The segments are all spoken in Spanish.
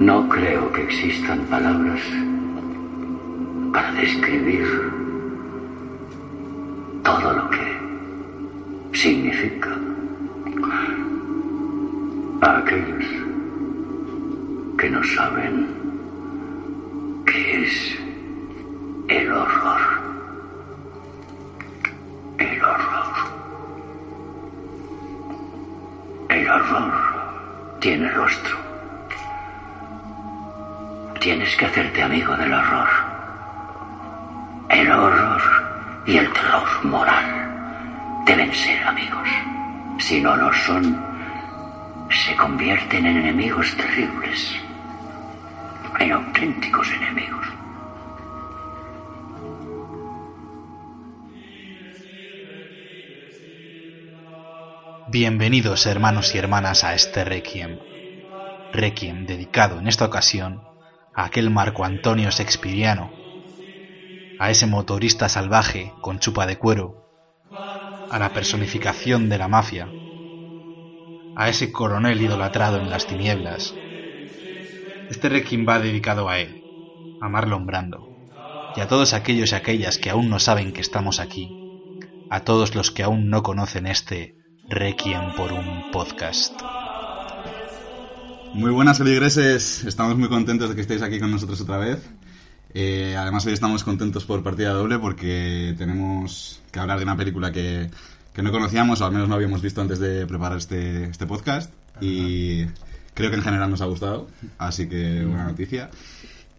No creo que existan palabras para describir todo lo que significa a aquellos que no saben que hacerte amigo del horror. El horror y el terror moral deben ser amigos. Si no lo son, se convierten en enemigos terribles, en auténticos enemigos. Bienvenidos hermanos y hermanas a este Requiem. Requiem dedicado en esta ocasión a aquel Marco Antonio Shakespeareano, a ese motorista salvaje con chupa de cuero, a la personificación de la mafia, a ese coronel idolatrado en las tinieblas. Este Requiem va dedicado a él, a Marlon Brando, y a todos aquellos y aquellas que aún no saben que estamos aquí, a todos los que aún no conocen este Requiem por un podcast. Muy buenas feligreses, estamos muy contentos de que estéis aquí con nosotros otra vez. Eh, además hoy estamos contentos por partida doble porque tenemos que hablar de una película que, que no conocíamos o al menos no habíamos visto antes de preparar este, este podcast y creo que en general nos ha gustado, así que buena noticia.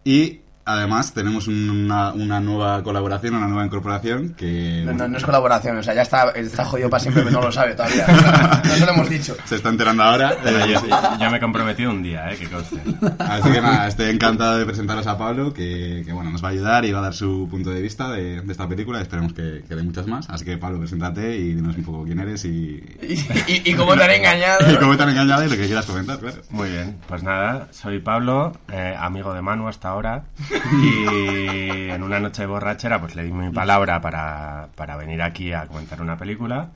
Y además tenemos una, una nueva colaboración, una nueva incorporación que... No, no, no es colaboración, o sea, ya está, está jodido para siempre, pero no lo sabe todavía. No se lo hemos dicho. Se está enterando ahora. Pero Eh, yo, yo me he comprometido un día, eh, que conste. Así que nada, estoy encantado de presentaros a Pablo, que, que, bueno, nos va a ayudar y va a dar su punto de vista de, de esta película. Esperemos que, que dé muchas más. Así que Pablo, preséntate y dinos un poco quién eres y, Y, y, y cómo te han engañado. y cómo te han engañado y lo que quieras comentar, claro. Muy bien, pues nada, soy Pablo, eh, amigo de Manu hasta ahora, y en una noche de borrachera pues le di mi palabra para, para venir aquí a comentar una película.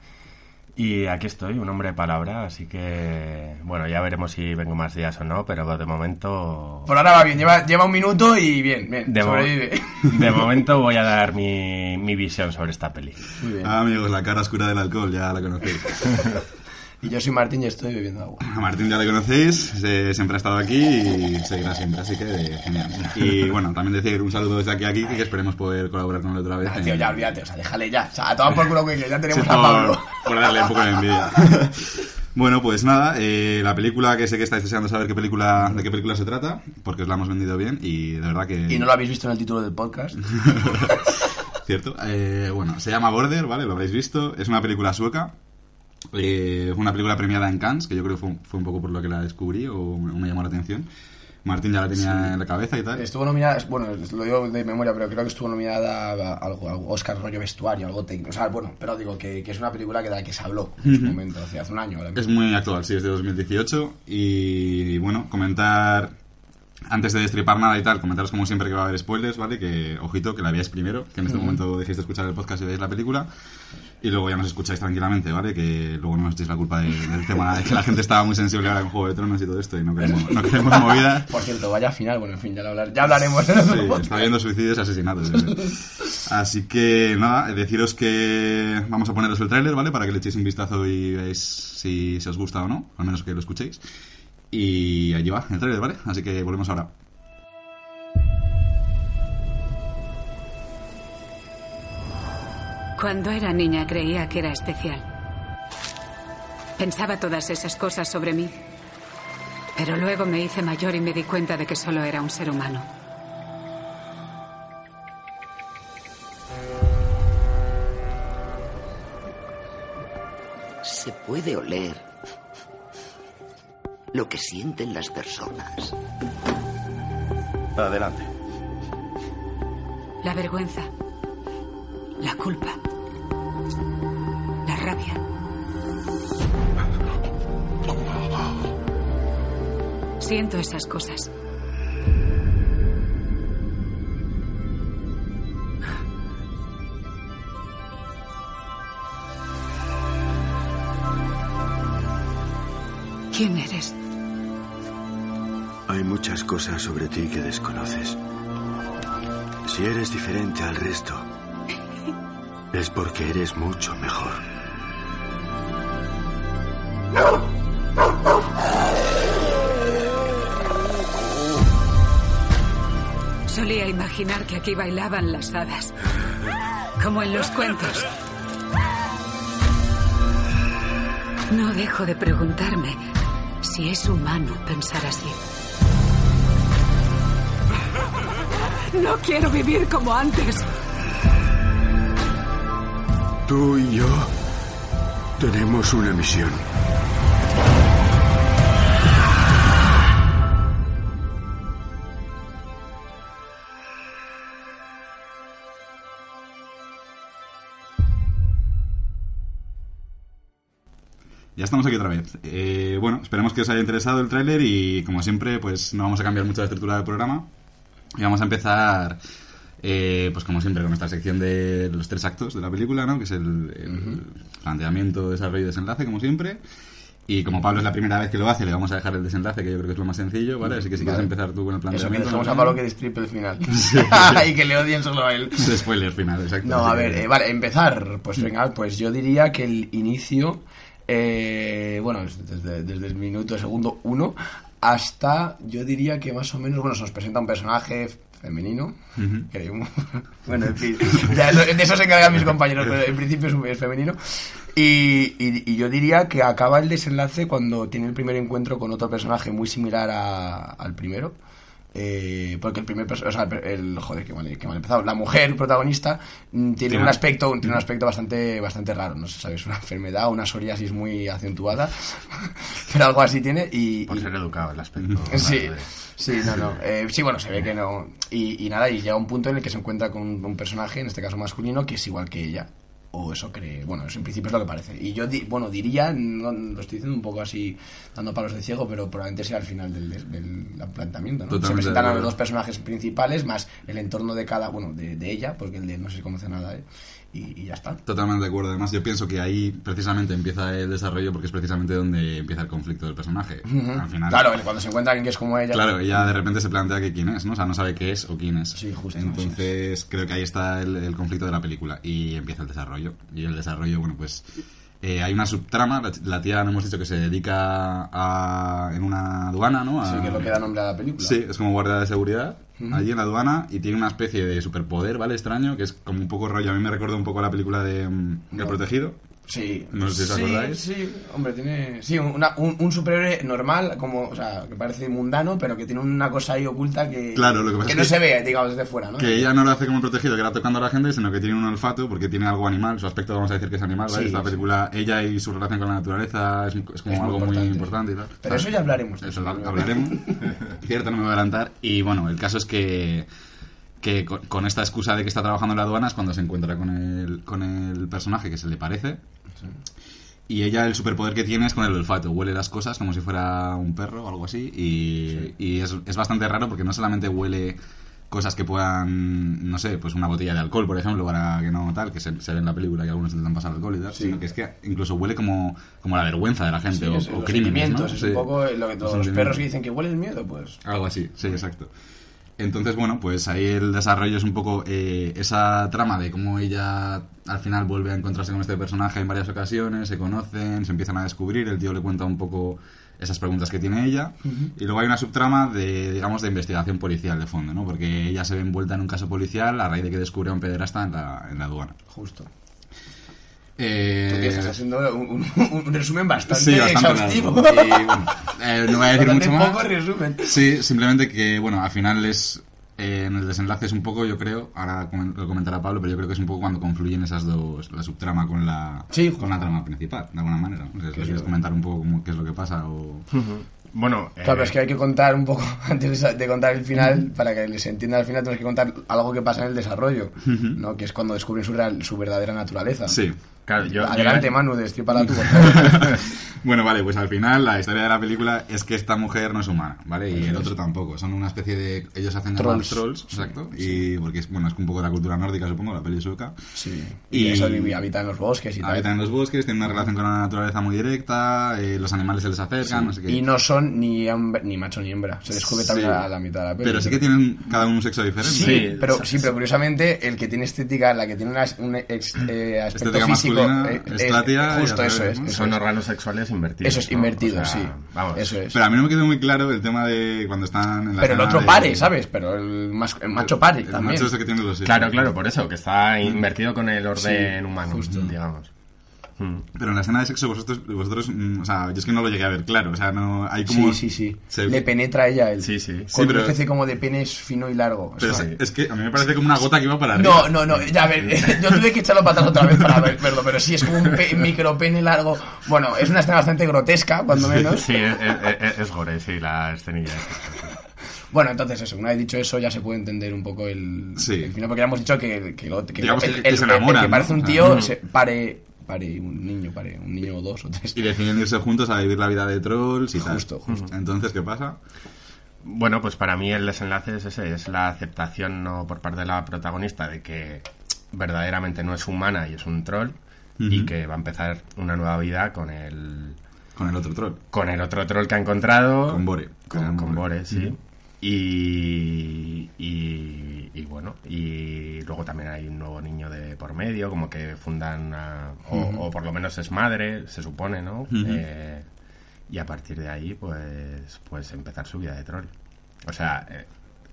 Y aquí estoy, un hombre de palabra, así que bueno, ya veremos si vengo más días o no, pero de momento Por ahora va bien, lleva, lleva un minuto y bien, bien, de, mo- sobrevive. de momento voy a dar mi, mi visión sobre esta peli. Muy bien. Ah, amigos, la cara oscura del alcohol, ya la conocéis. Y yo soy Martín y estoy bebiendo agua. A Martín ya le conocéis, se- siempre ha estado aquí y seguirá siempre, así que genial. Y bueno, también decir un saludo desde aquí a Kiki, que esperemos poder colaborar con él otra vez. Ah, tío, ya olvídate, o sea, déjale ya. O sea, a tomar por culo que ya tenemos Sí, a por- Pablo. Por darle un poco de envidia. bueno, pues nada, eh, la película que sé que estáis deseando saber qué película, de qué película se trata, porque os la hemos vendido bien y de verdad que... Y no lo habéis visto en el título del podcast. Cierto. Eh, bueno, se llama Border, ¿vale? Lo habréis visto. Es una película sueca. Eh, fue una película premiada en Cannes, que yo creo que fue, fue un poco por lo que la descubrí o me, llamó la atención. Martín ya la tenía en la cabeza y tal. Estuvo nominada, bueno, lo digo de memoria, pero creo que estuvo nominada a algo, algo Oscar rollo vestuario, algo técnico. O sea, bueno, pero digo que, que es una película que de la que se habló en su momento, hace, hace un año. ahora Es muy actual, sí, es de 2018. Y bueno, comentar, antes de destripar nada y tal, comentaros como siempre que va a haber spoilers, ¿vale? Que, ojito, que la veáis primero, que en este momento dejéis de escuchar el podcast y veáis la película. Y luego ya nos escucháis tranquilamente, ¿vale? Que luego no nos echéis la culpa de- del tema de que la gente estaba muy sensible ahora con Juego de Tronos y todo esto y no queremos, no queremos movidas. Por cierto, vaya final, bueno, en fin, ya, lo hablar, ya hablaremos en Sí, está habiendo suicidios y asesinatos. Así que nada, deciros que vamos a poneros el tráiler, ¿vale? Para que le echéis un vistazo y veáis si, si os gusta o no, al menos que lo escuchéis. Y allí va el tráiler, ¿vale? Así que volvemos ahora. Cuando era niña creía que era especial. Pensaba todas esas cosas sobre mí. Pero luego me hice mayor y me di cuenta de que solo era un ser humano. Se puede oler lo que sienten las personas. Adelante. La vergüenza. La culpa. La rabia. Siento esas cosas. ¿Quién eres? Hay muchas cosas sobre ti que desconoces. Si eres diferente al resto, es porque eres mucho mejor. Solía imaginar que aquí bailaban las hadas, como en los cuentos. No dejo de preguntarme si es humano pensar así. No quiero vivir como antes. Tú y yo tenemos una misión. Ya estamos aquí otra vez. Eh, bueno, esperemos que os haya interesado el tráiler y como siempre, pues no vamos a cambiar mucho la estructura del programa. Y vamos a empezar, eh, pues como siempre, con nuestra sección de los tres actos de la película, ¿no? Que es el, el planteamiento, desarrollo y desenlace, como siempre. Y como Pablo es la primera vez que lo hace, le vamos a dejar el desenlace, que yo creo que es lo más sencillo, ¿vale? Así que si quieres Vale. empezar tú con el Eso, que planteamiento... ¿no? a Pablo que destripe el final. Sí. y que le odien solo a él. Spoiler final, exacto. No, a ver, que- eh, vale, empezar. Pues venga, pues yo diría que el inicio, eh, bueno, es desde, desde el minuto, segundo uno, hasta, yo diría que más o menos, bueno, se nos presenta un personaje femenino. que- bueno, en fin, ya lo- de eso se encargan mis compañeros, pero en principio es, femenino. Y, y- y yo diría que acaba el desenlace cuando tiene el primer encuentro con otro personaje muy similar a- al primero. Eh, porque el primer o sea, el, joder, qué mal, empezado. La mujer protagonista mm, tiene un aspecto, tiene un aspecto bastante, bastante raro, no sé, sabes, una enfermedad, una psoriasis muy acentuada, pero algo así tiene y, Por y- ser educado el aspecto. Sí, de- sí, no, no. Eh, sí, bueno, se ve que no. Y, y nada, y llega un punto en el que se encuentra con un, un personaje, en este caso masculino, que es igual que ella. O eso cree. Bueno, eso en principio es lo que parece. Y yo, di- bueno, diría, no, lo estoy diciendo un poco así, dando palos de ciego, pero probablemente sea al final del, del- planteamiento, ¿no? Se presentan a los dos personajes principales, más el entorno de cada, bueno, de, de ella, porque el de no se conoce nada él, y, y ya está. Totalmente de acuerdo. Además, yo pienso que ahí precisamente empieza el desarrollo porque es precisamente donde empieza el conflicto del personaje. Al final, Claro, cuando se encuentra alguien que es como ella. Claro, ella de repente se plantea que quién es, ¿no? O sea, no sabe qué es o quién es. Sí, justo, Entonces, creo que ahí está el, el conflicto de la película y empieza el desarrollo. Y el desarrollo, bueno, pues eh, hay una subtrama. La, la tía, no hemos dicho que se dedica a, en una aduana, ¿no? A- Sí, que es lo que da nombre a la película. Sí, es como guardia de seguridad allí en la aduana y tiene una especie de superpoder, ¿vale? Extraño, que es como un poco rollo. A mí me recuerda un poco a la película de mm, El No. Protegido. Sí. No sé si os sí, acordáis. Sí, hombre, tiene. Sí, una- un, un superhéroe normal, como, o sea, que parece mundano, pero que tiene una cosa ahí oculta que. Claro, lo que pasa es no que- se ve, digamos, desde fuera, ¿no? Que ella no lo hace como un protegido que era tocando a la gente, sino que tiene un olfato porque tiene algo animal. Su aspecto, vamos a decir que es animal, ¿vale? Sí, Esta película, ella y su relación con la naturaleza es, es como Es algo muy importante. importante y tal. Pero eso ya hablaremos. Eso hablaremos. Cierto, no me voy a adelantar. Y bueno, el caso es que, que con, con esta excusa de que está trabajando en la aduana es cuando se encuentra con el, con el personaje que se le parece. Y ella el superpoder que tiene es con el olfato. Huele las cosas como si fuera un perro o algo así. Y, y es, es bastante raro porque no solamente huele cosas que puedan, no sé, pues una botella de alcohol, por ejemplo, para que no tal, que se, se ve en la película que algunos intentan pasar alcohol y tal, Sí. sino que es que incluso huele como, como la vergüenza de la gente Sí, o, es- o los crímenes, ¿no? sentimientos, es un poco lo que Los los sentimientos. perros que dicen que huele el miedo, pues. Algo así, sí, exacto. Entonces, bueno, pues ahí el desarrollo es un poco eh, esa trama de cómo ella al final vuelve a encontrarse con este personaje en varias ocasiones, se conocen, se empiezan a descubrir, el tío le cuenta un poco esas preguntas que tiene ella, y luego hay una subtrama de, digamos, de investigación policial de fondo, ¿no? Porque ella se ve envuelta en un caso policial a raíz de que descubre a un pederasta en la, en la aduana. Justo. Eh, Tú que estás haciendo un, un- un resumen bastante, Sí, bastante exhaustivo. largo. Y, bueno, eh, no voy a decir mucho más. poco resumen. Sí, simplemente que, bueno, al final es. eh, en el desenlace es un poco, yo creo, ahora lo comentará Pablo, pero yo creo que es un poco cuando confluyen esas dos, la subtrama con la, Sí, con la trama principal, de alguna manera. No sé si quieres comentar un poco cómo, qué es lo que pasa o. Bueno, eh, Claro, es que hay que contar un poco, antes de contar el final, para que les entienda al final, tienes que contar algo que pasa en el desarrollo, ¿no? Que es cuando descubren su, real- su verdadera naturaleza. Sí. claro, yo, yo Adelante, iba- Manu, destrípala tú. por favor. Bueno, vale, pues al final la historia de la película es que esta mujer no es humana, ¿vale? Y el otro tampoco. Son una especie de. Ellos hacen Trolls. trolls, exacto. Y porque es, bueno, es un poco de la cultura nórdica, supongo, la peli sueca. Sí. Y, Y- eso y habitan en los bosques y tal. Habitan en los bosques, tienen una relación con la naturaleza muy directa, eh, los animales se les acercan, no sé qué. Y no son ni, ni macho ni hembra. Se descubre también Sí. a la mitad de la peli. Pero sí que tienen cada uno un sexo diferente. Sí, pero, sí, pero curiosamente el que tiene estética, la que tiene una- un ex- eh, aspecto Estética físico, masculina eh, es la tía y justo eso es, Son órganos sexuales invertidos. Eso es ¿no? invertido, O sea, sí. Vamos. Eso es. Pero a mí no me quedó muy claro el tema de cuando están en la Pero el otro de- pare, ¿sabes? Pero el, mas- el macho pare el también. macho ese que tiene los hijos. Claro, claro, por eso, que está invertido con el orden Sí, humano, justo. digamos. Mm. Pero en la escena de sexo vosotros, vosotros mm, o sea, yo es que no lo llegué a ver claro, o sea, no hay como... Sí, sí, sí. se- Le penetra a ella él. Sí, sí. Con Sí, una pero- especie como de pene fino y largo. Pero es, es que a mí me parece como una gota que iba para arriba. No, no, no, ya a ver, yo tuve que echarlo para atrás otra vez para ver- verlo, pero sí, es como un pe- micropene largo. Bueno, es una escena bastante grotesca, cuando menos. Sí, es, es- es- es gore, sí, la escenilla. Bueno, entonces eso, una vez dicho eso, ya se puede entender un poco el, Sí. el final, porque ya hemos dicho que, que, que Digamos el, que- el- se el- el parece un O tío se pare, pare un niño, pare un niño o dos o tres. Y deciden irse juntos a vivir la vida de trolls y tal. Justo, justo. Entonces, ¿qué pasa? Bueno, pues para mí el desenlace es ese, es la aceptación no por parte de la protagonista de que verdaderamente no es humana y es un troll y que va a empezar una nueva vida con el Con el otro troll. con el otro troll que ha encontrado Con Bore. con, con Bore. Bore, sí y, y, y bueno y luego también hay un nuevo niño de por medio como que fundan o, o por lo menos es madre se supone no. Eh, y a partir de ahí pues pues empezar su vida de troll. O sea eh,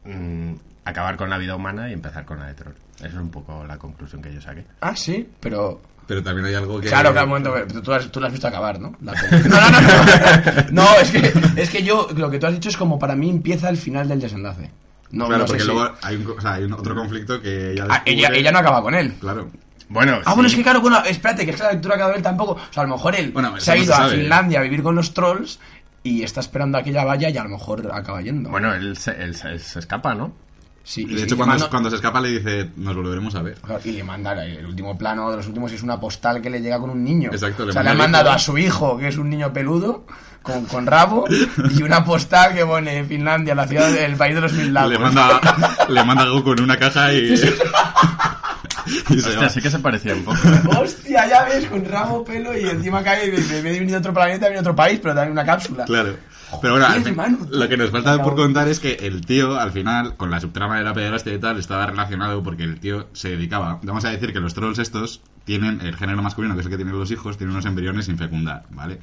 mm, acabar con la vida humana y empezar con la de troll. Esa es un poco la conclusión que yo saqué. Ah, sí, pero... Pero también hay algo que... Claro, claro, un momento, pero tú, has- tú la has visto acabar, ¿no? La. No, no, no, no, no, es que, es que yo, lo que tú has dicho es como para mí empieza el final del desenlace. No, claro, no sé porque si- luego hay, un, o sea, hay un otro conflicto que ella Ah, ella, ella no acaba con él. Claro. bueno Ah, sí. bueno, es que claro, bueno, espérate, que es que la lectura que ha dado él tampoco. O sea, a lo mejor él Bueno, se ha ido se a. Finlandia a vivir con los trolls y está esperando a que ella vaya y a lo mejor acaba yendo. bueno él se, él se- él se escapa no sí, Y y- de y hecho, cuando, manda- cuando se escapa le dice, nos volveremos a ver. Y le manda el último plano de los últimos es una postal que le llega con un niño. Exacto, le o sea, le al mandado a su hijo, que es un niño peludo, con, con rabo, y una postal que pone Finlandia, la ciudad del país de los mil lagos. Le manda, le manda a Goku en una caja y... Hostia, va. sí que se parecía un poco Hostia, ya ves, con rabo, pelo y encima cae de, venir de otro planeta, viene de otro país, pero también una cápsula. Claro. Pero bueno, fin- lo que nos falta por contar es que el tío, al final, con la subtrama de la pederastia y tal, estaba relacionado porque el tío se dedicaba... Vamos a decir que los trolls estos tienen el género masculino, que es el que tienen los hijos, tienen unos embriones sin fecundar, ¿vale?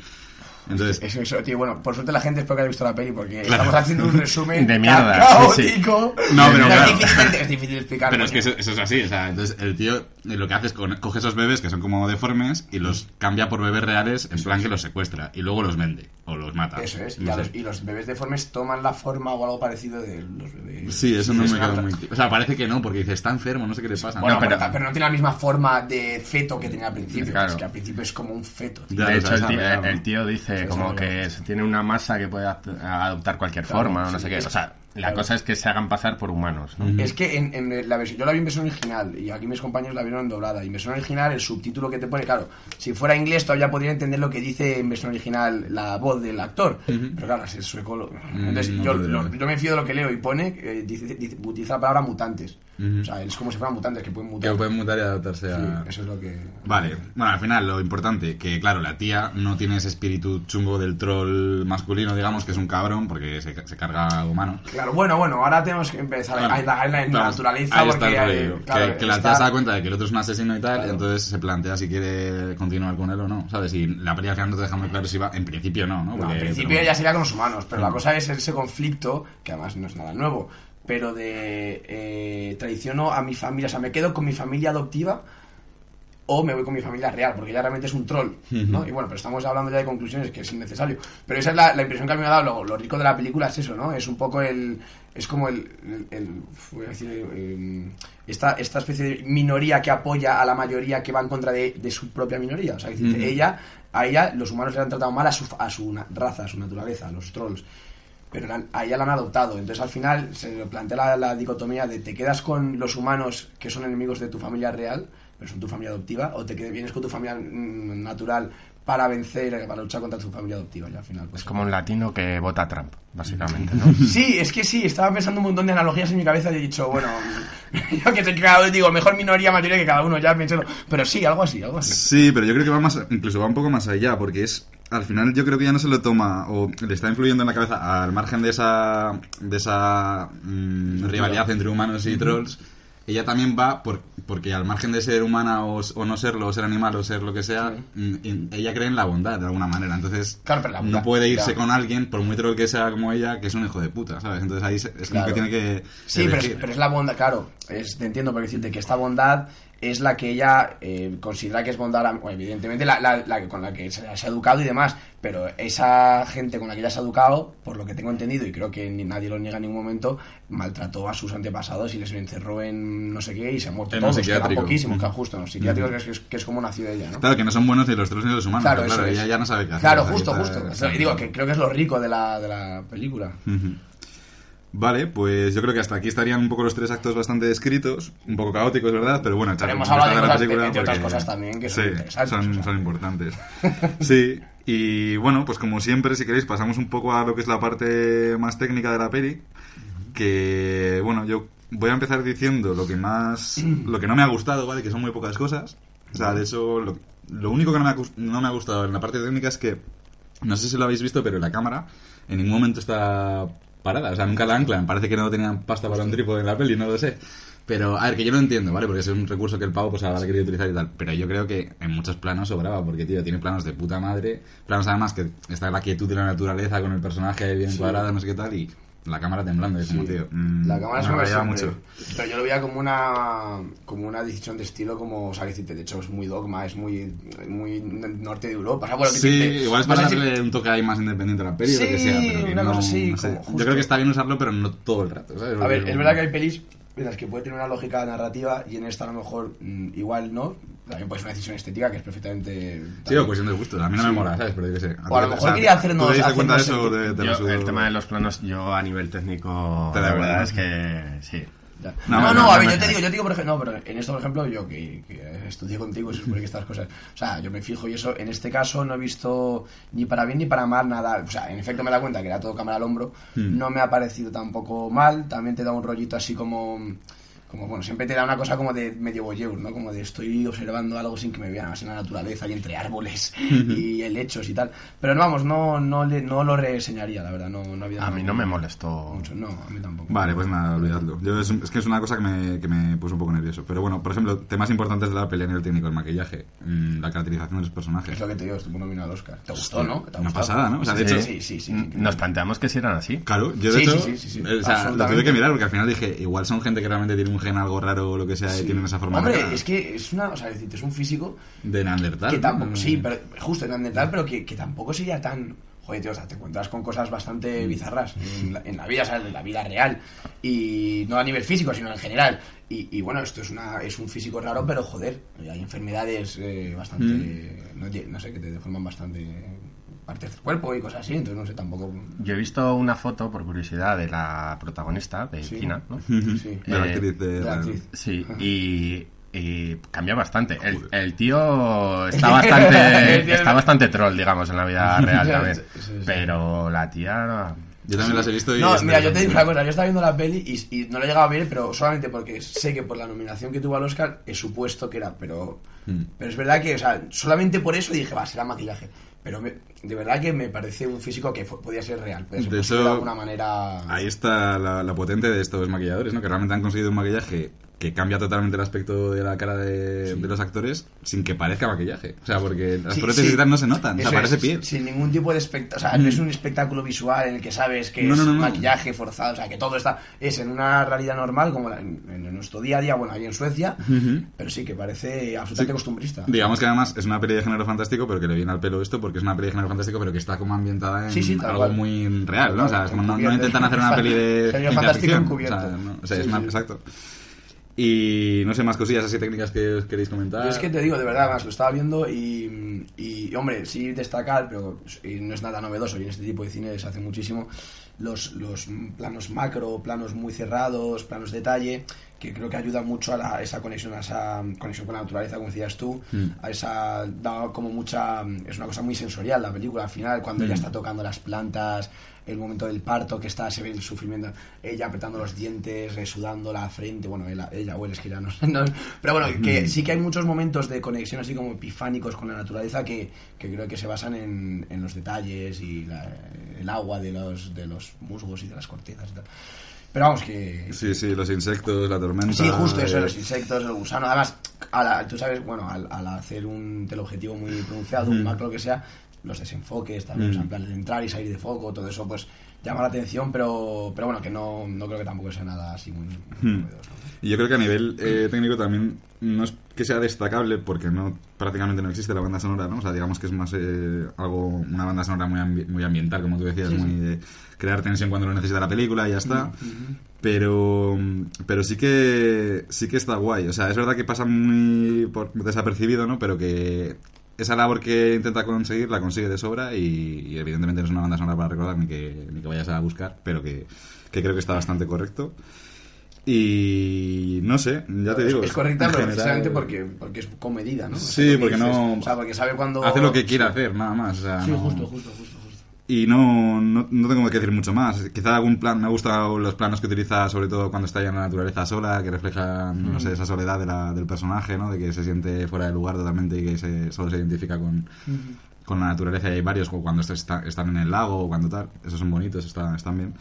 Entonces, Eso, eso, tío, bueno, por suerte la gente espero que haya visto la peli porque Claro. estamos haciendo un resumen De mierda, ca- sí, sí. caótico. No, pero es, claro. difícil, es difícil explicar. Pero es que eso, eso es así, o sea, entonces el tío lo que hace es con- coge esos bebés que son como deformes y los cambia por bebés reales en plan que los secuestra y luego los vende o los mata. Eso es, y, No los, y los bebés deformes toman la forma o algo parecido de los bebés. Sí, eso no Es me quedó muy... O sea, parece que no, porque dice, está enfermo, no sé qué le pasa. Bueno, No, pero, no tiene la misma forma de feto que tenía al principio. Claro. Es que al principio es como un feto. tío. De hecho, tío, el tío dice Sí, como sí, que se tiene una masa que puede adoptar cualquier Claro, forma o no sí. sé qué. O sea, la Claro. cosa es que se hagan pasar por humanos, ¿no? Es que en, en la versión, yo la vi en versión original y aquí mis compañeros la vieron en doblada. Y en versión original, el subtítulo que te pone, claro, si fuera inglés todavía podría entender lo que dice en versión original la voz del actor. Pero claro, si es sueco. lo- Entonces yo, lo- yo me fío de lo que leo y pone, eh, dice, dice- utiliza la palabra mutantes. Ujú. O sea, es como si fueran mutantes que pueden mutar. Que pueden mutar y adaptarse a... Sí, eso es lo que. Vale, bueno, al final lo importante, que claro, la tía no tiene ese espíritu chungo del troll masculino, digamos, que es un cabrón porque se, se carga humanos. Claro, bueno, bueno, ahora tenemos que empezar Claro. a indagar en la naturaleza porque hay- claro, que, que la tía se da cuenta de que el otro es un asesino y tal, Claro. y entonces se plantea si quiere continuar con él o no, ¿sabes? Y la peli al final no te deja muy claro si va, en principio no, ¿no? No, Porque- al principio pero- ya sería con los humanos, pero la Mm. cosa es ese conflicto, que además no es nada nuevo, pero de eh, traiciono a mi familia, o sea, me quedo con mi familia adoptiva o me voy con mi familia real, porque ya realmente es un troll. Y bueno, pero estamos hablando ya de conclusiones, que es innecesario. Pero esa es la, la impresión que a mí me ha dado, lo, lo rico de la película es eso, ¿no? Es un poco el... Es como el... el- el- voy a decir, eh, esta, esta especie de minoría que apoya a la mayoría que va en contra de, de su propia minoría. O sea, es decir, Ujú. ella, a ella, los humanos le han tratado mal a su, a su raza, a su naturaleza, a los trolls pero la- a ella la han adoptado. Entonces al final se plantea la, la dicotomía de te quedas con los humanos que son enemigos de tu familia real, pero son tu familia adoptiva, o te vienes con tu familia natural, para vencer, para luchar contra su familia adoptiva. Y al final, pues, Es como un latino que vota a Trump, básicamente, ¿no? Sí, es que sí, estaba pensando un montón de analogías en mi cabeza y he dicho, bueno, yo que sé que cada uno digo, mejor minoría, mayoría que cada uno ya piénselo. Pero sí, algo así, algo así. Sí, pero yo creo que va más, incluso va un poco más allá, porque es, al final yo creo que ya no se lo toma, o le está influyendo en la cabeza, al margen de esa, de esa mm, rivalidad entre humanos y trolls, ella también va, por, porque al margen de ser humana o, o no serlo, o ser animal, o ser lo que sea, mm, ella cree en la bondad de alguna manera, entonces Claro, pero la bondad, no puede irse con alguien, por muy troll que sea como ella, que es un hijo de puta, ¿sabes? Entonces ahí es como Claro. que tiene que... Sí, pero es, pero es la bondad, claro, es, te entiendo por decirte que esta bondad es la que ella eh, considera que es bondad, bueno, evidentemente la, la- la que- con la que se, se ha educado y demás, pero esa gente con la que ella se ha educado, por lo que tengo entendido, y creo que ni nadie lo niega en ningún momento, maltrató a sus antepasados y les encerró en no sé qué y se han muerto En todos, poquísimos, Ujú. claro, justo, en los psiquiátricos, que, es, que es- que es como nació ella, ¿no? Claro, que no son buenos ni los trolls ni los humanos, Claro, claro, eso es. ella ya no sabe qué hacer. Claro, o sea, justo, que justo. está- Y digo que creo que es lo rico de la, de la película. Ujú. Vale, pues yo creo que hasta aquí estarían un poco los tres actos bastante descritos, un poco caóticos, ¿verdad? Pero bueno, hablado de la cosas, película entre otras porque- cosas también, que son sí, interesantes, son, o sea. son importantes. Sí, y bueno, pues como siempre, si queréis, pasamos un poco a lo que es la parte más técnica de la peli, que bueno, yo voy a empezar diciendo lo que más, lo que no me ha gustado, ¿vale? Que son muy pocas cosas. O sea, de eso, lo, lo único que no me, ha, no me ha gustado en la parte técnica es que, no sé si lo habéis visto, pero la cámara en ningún momento está parada. O sea, nunca la anclan. Parece que no tenían pasta para un trípode en la peli, no lo sé. Pero, a ver, que yo lo entiendo, ¿vale? Porque es un recurso que el pavo pues habrá querido utilizar y tal. Pero yo creo que en muchos planos sobraba, porque, tío, tiene planos de puta madre. Planos además que está la quietud de la naturaleza con el personaje bien cuadrado, no sé qué tal, y la cámara temblando. Es como, tío, mm, La cámara me rayaba mucho. Pero yo lo veía como una como una decisión de estilo como, o sea, que decirte, de hecho es muy dogma, es muy muy norte de Europa. O sea, bueno, que Sí, igual es para darle un toque ahí más independiente a la peli o lo que Sí, sea, pero que una no, cosa así, no sé. como Yo creo que está bien usarlo, pero no todo el rato, ¿sabes? A ver, es como- verdad que hay pelis en las que puede tener una lógica narrativa y en esta a lo mejor mm, igual no. También puede ser una decisión estética que es perfectamente... Sí, o cuestión de gustos. A mí no me Sí. mola, ¿sabes? Pero yo qué sé. O a lo mejor quería hacernos- ¿Tú te cuenta de eso o te, te Yo, el tema de los planos, yo a nivel técnico, Te la verdad es que sí. No, No, no, a ver, yo te digo, yo te digo, por ejemplo, no, pero en esto, por ejemplo, yo que, que estudié contigo, se supone que estas cosas, o sea, yo me fijo y eso, en este caso no he visto ni para bien ni para mal nada, o sea, en efecto me da cuenta que era todo cámara al hombro, Hmm. no me ha parecido tampoco mal, también te da un rollito así como, como, bueno, siempre te da una cosa como de medio voyeur, ¿no? Como de estoy observando algo sin que me vean, más en la naturaleza y entre árboles y helechos y tal, pero no, vamos, no, no, le, no lo reseñaría, la verdad, no, no había A mí no me molestó. mucho, no, a mí tampoco. Vale, pues nada, olvidadlo. Yo es, es que es una cosa que me, que me puso un poco nervioso. Pero bueno, por ejemplo, temas importantes de la pelea en el técnico, el maquillaje, mm, la caracterización de los personajes. Es lo que te digo, estuvo nominado al Oscar. ¿Te gustó, no? ¿Te ha Una pasada, ¿no? O sea, de hecho- sí, sí, sí. Nos planteamos que si eran así. Claro, yo de Sí, hecho, sí, sí, sí, sí. eh, o sea, lo tuve que mirar porque al final dije, igual son gente que realmente tiene un gen algo raro o lo que sea y tienen esa forma Hombre, de, es que es una, o sea, es decir, es un físico de Neandertal. que ¿no? tampoco, sí, pero justo en Neandertal, pero que, que tampoco sería tan, joder, tío, o sea, te encuentras con cosas Mm. bastante bizarras en la, en la vida, o sea, en la vida real y no a nivel físico, sino en general. Y, y bueno, esto es una es un físico raro, pero joder, hay enfermedades eh, bastante, Mm. no, no sé, que te deforman bastante partes del cuerpo y cosas así, entonces no sé tampoco. Yo he visto una foto, por curiosidad, de la protagonista, de Sí. Tina, ¿no? Sí. De la Eh, actriz de- la actriz. Sí, y, y cambia bastante. El, el tío está bastante está bastante troll, digamos, en la vida real Sí, también. sí, sí. Pero la tía... Yo también las he visto y... No, mira, yo te digo una cosa, yo estaba viendo la peli y, y no lo he llegado a ver, pero solamente porque sé que por la nominación que tuvo al Oscar he supuesto que era, pero Mm. pero es verdad que, o sea, solamente por eso dije, va, será maquillaje. Pero me- de verdad que me parece un físico que podía ser real, podía ser De eso- de alguna manera. Ahí está la, la potente de estos maquilladores, ¿no? Que realmente han conseguido un maquillaje que cambia totalmente el aspecto de la cara de, de los actores sin que parezca maquillaje. O sea, porque las Sí, prótesis sí. no se notan, o sea, Eso parece es, piel. Sin ningún tipo de espectáculo. O sea, no es un espectáculo visual en el que sabes que No, es no, no, no. maquillaje forzado. O sea, que todo está. Es en una realidad normal, como la- en, en nuestro día a día, bueno, ahí en Suecia. Pero sí, que parece absolutamente costumbrista. Digamos que además es una peli de género fantástico, pero que le viene al pelo esto, porque es una peli de género fantástico, pero que está como ambientada en algo cual. muy real, ¿no? O sea, es como no, intentan hacer una peli de Género fantástico encubierto. O sea, es exacto. Y no sé, más cosillas así técnicas que os queréis comentar. Yo es que te digo, de verdad, más lo estaba viendo y, y, hombre, sí destacar, pero no es nada novedoso y en este tipo de cine se hace muchísimo. los, los planos macro, planos muy cerrados, planos detalle, que creo que ayuda mucho a, la- a esa conexión, a esa conexión con la naturaleza, como decías tú, a esa, da como mucha, es una cosa muy sensorial la película, al final, cuando ella está tocando las plantas, el momento del parto, que está, se ve el sufrimiento, ella apretando los dientes, eh, sudando la frente, bueno, ella, ella o él es que ya no no- pero bueno, que sí que hay muchos momentos de conexión así como epifánicos con la naturaleza que, que creo que se basan en, en los detalles y la- el agua de los, de los musgos y de las cortezas y tal. Pero vamos, que... Sí, sí, los insectos, la tormenta. Sí, justo eso, eh, los insectos, el gusano. Además, a la- tú sabes, bueno, al, al hacer un teleobjetivo muy pronunciado, un macro que sea, los desenfoques, también, o sea, en plan, el entrar y salir de foco, todo eso, pues llama la atención, pero, pero bueno, que no, no creo que tampoco sea nada así muy, muy novedoso. Y yo creo que a nivel eh, técnico también no es que sea destacable porque no prácticamente no existe la banda sonora, ¿no? O sea, digamos que es más eh, algo una banda sonora muy, ambi- muy ambiental, como tú decías, muy de crear tensión cuando lo necesita la película y ya está. Pero pero sí que sí que está guay, o sea, es verdad que pasa muy por- desapercibido, ¿no? Pero que esa labor que intenta conseguir la consigue de sobra y, y evidentemente no es una banda sonora para recordar ni que, ni que vayas a buscar, pero que, que creo que está bastante correcto. Y no sé, ya te Es- digo. es, correcta, pero general- precisamente porque, porque es comedida, ¿no? O sea, Sí, porque dices, no. O sea, porque sabe cuando... Hace lo que quiere hacer, nada más. O sea, Sí, no- justo, justo, justo. Y no, no, no tengo que decir mucho más. Quizá algún plan, me han gustado los planos que utiliza, sobre todo cuando está ya en la naturaleza sola, que reflejan, no sé, esa soledad de la- del personaje, ¿no? De que se siente fuera de lugar totalmente y que se, solo se identifica con, con la naturaleza. Y hay varios, como cuando está- están en el lago o cuando tal. Esos son bonitos, están, están bien.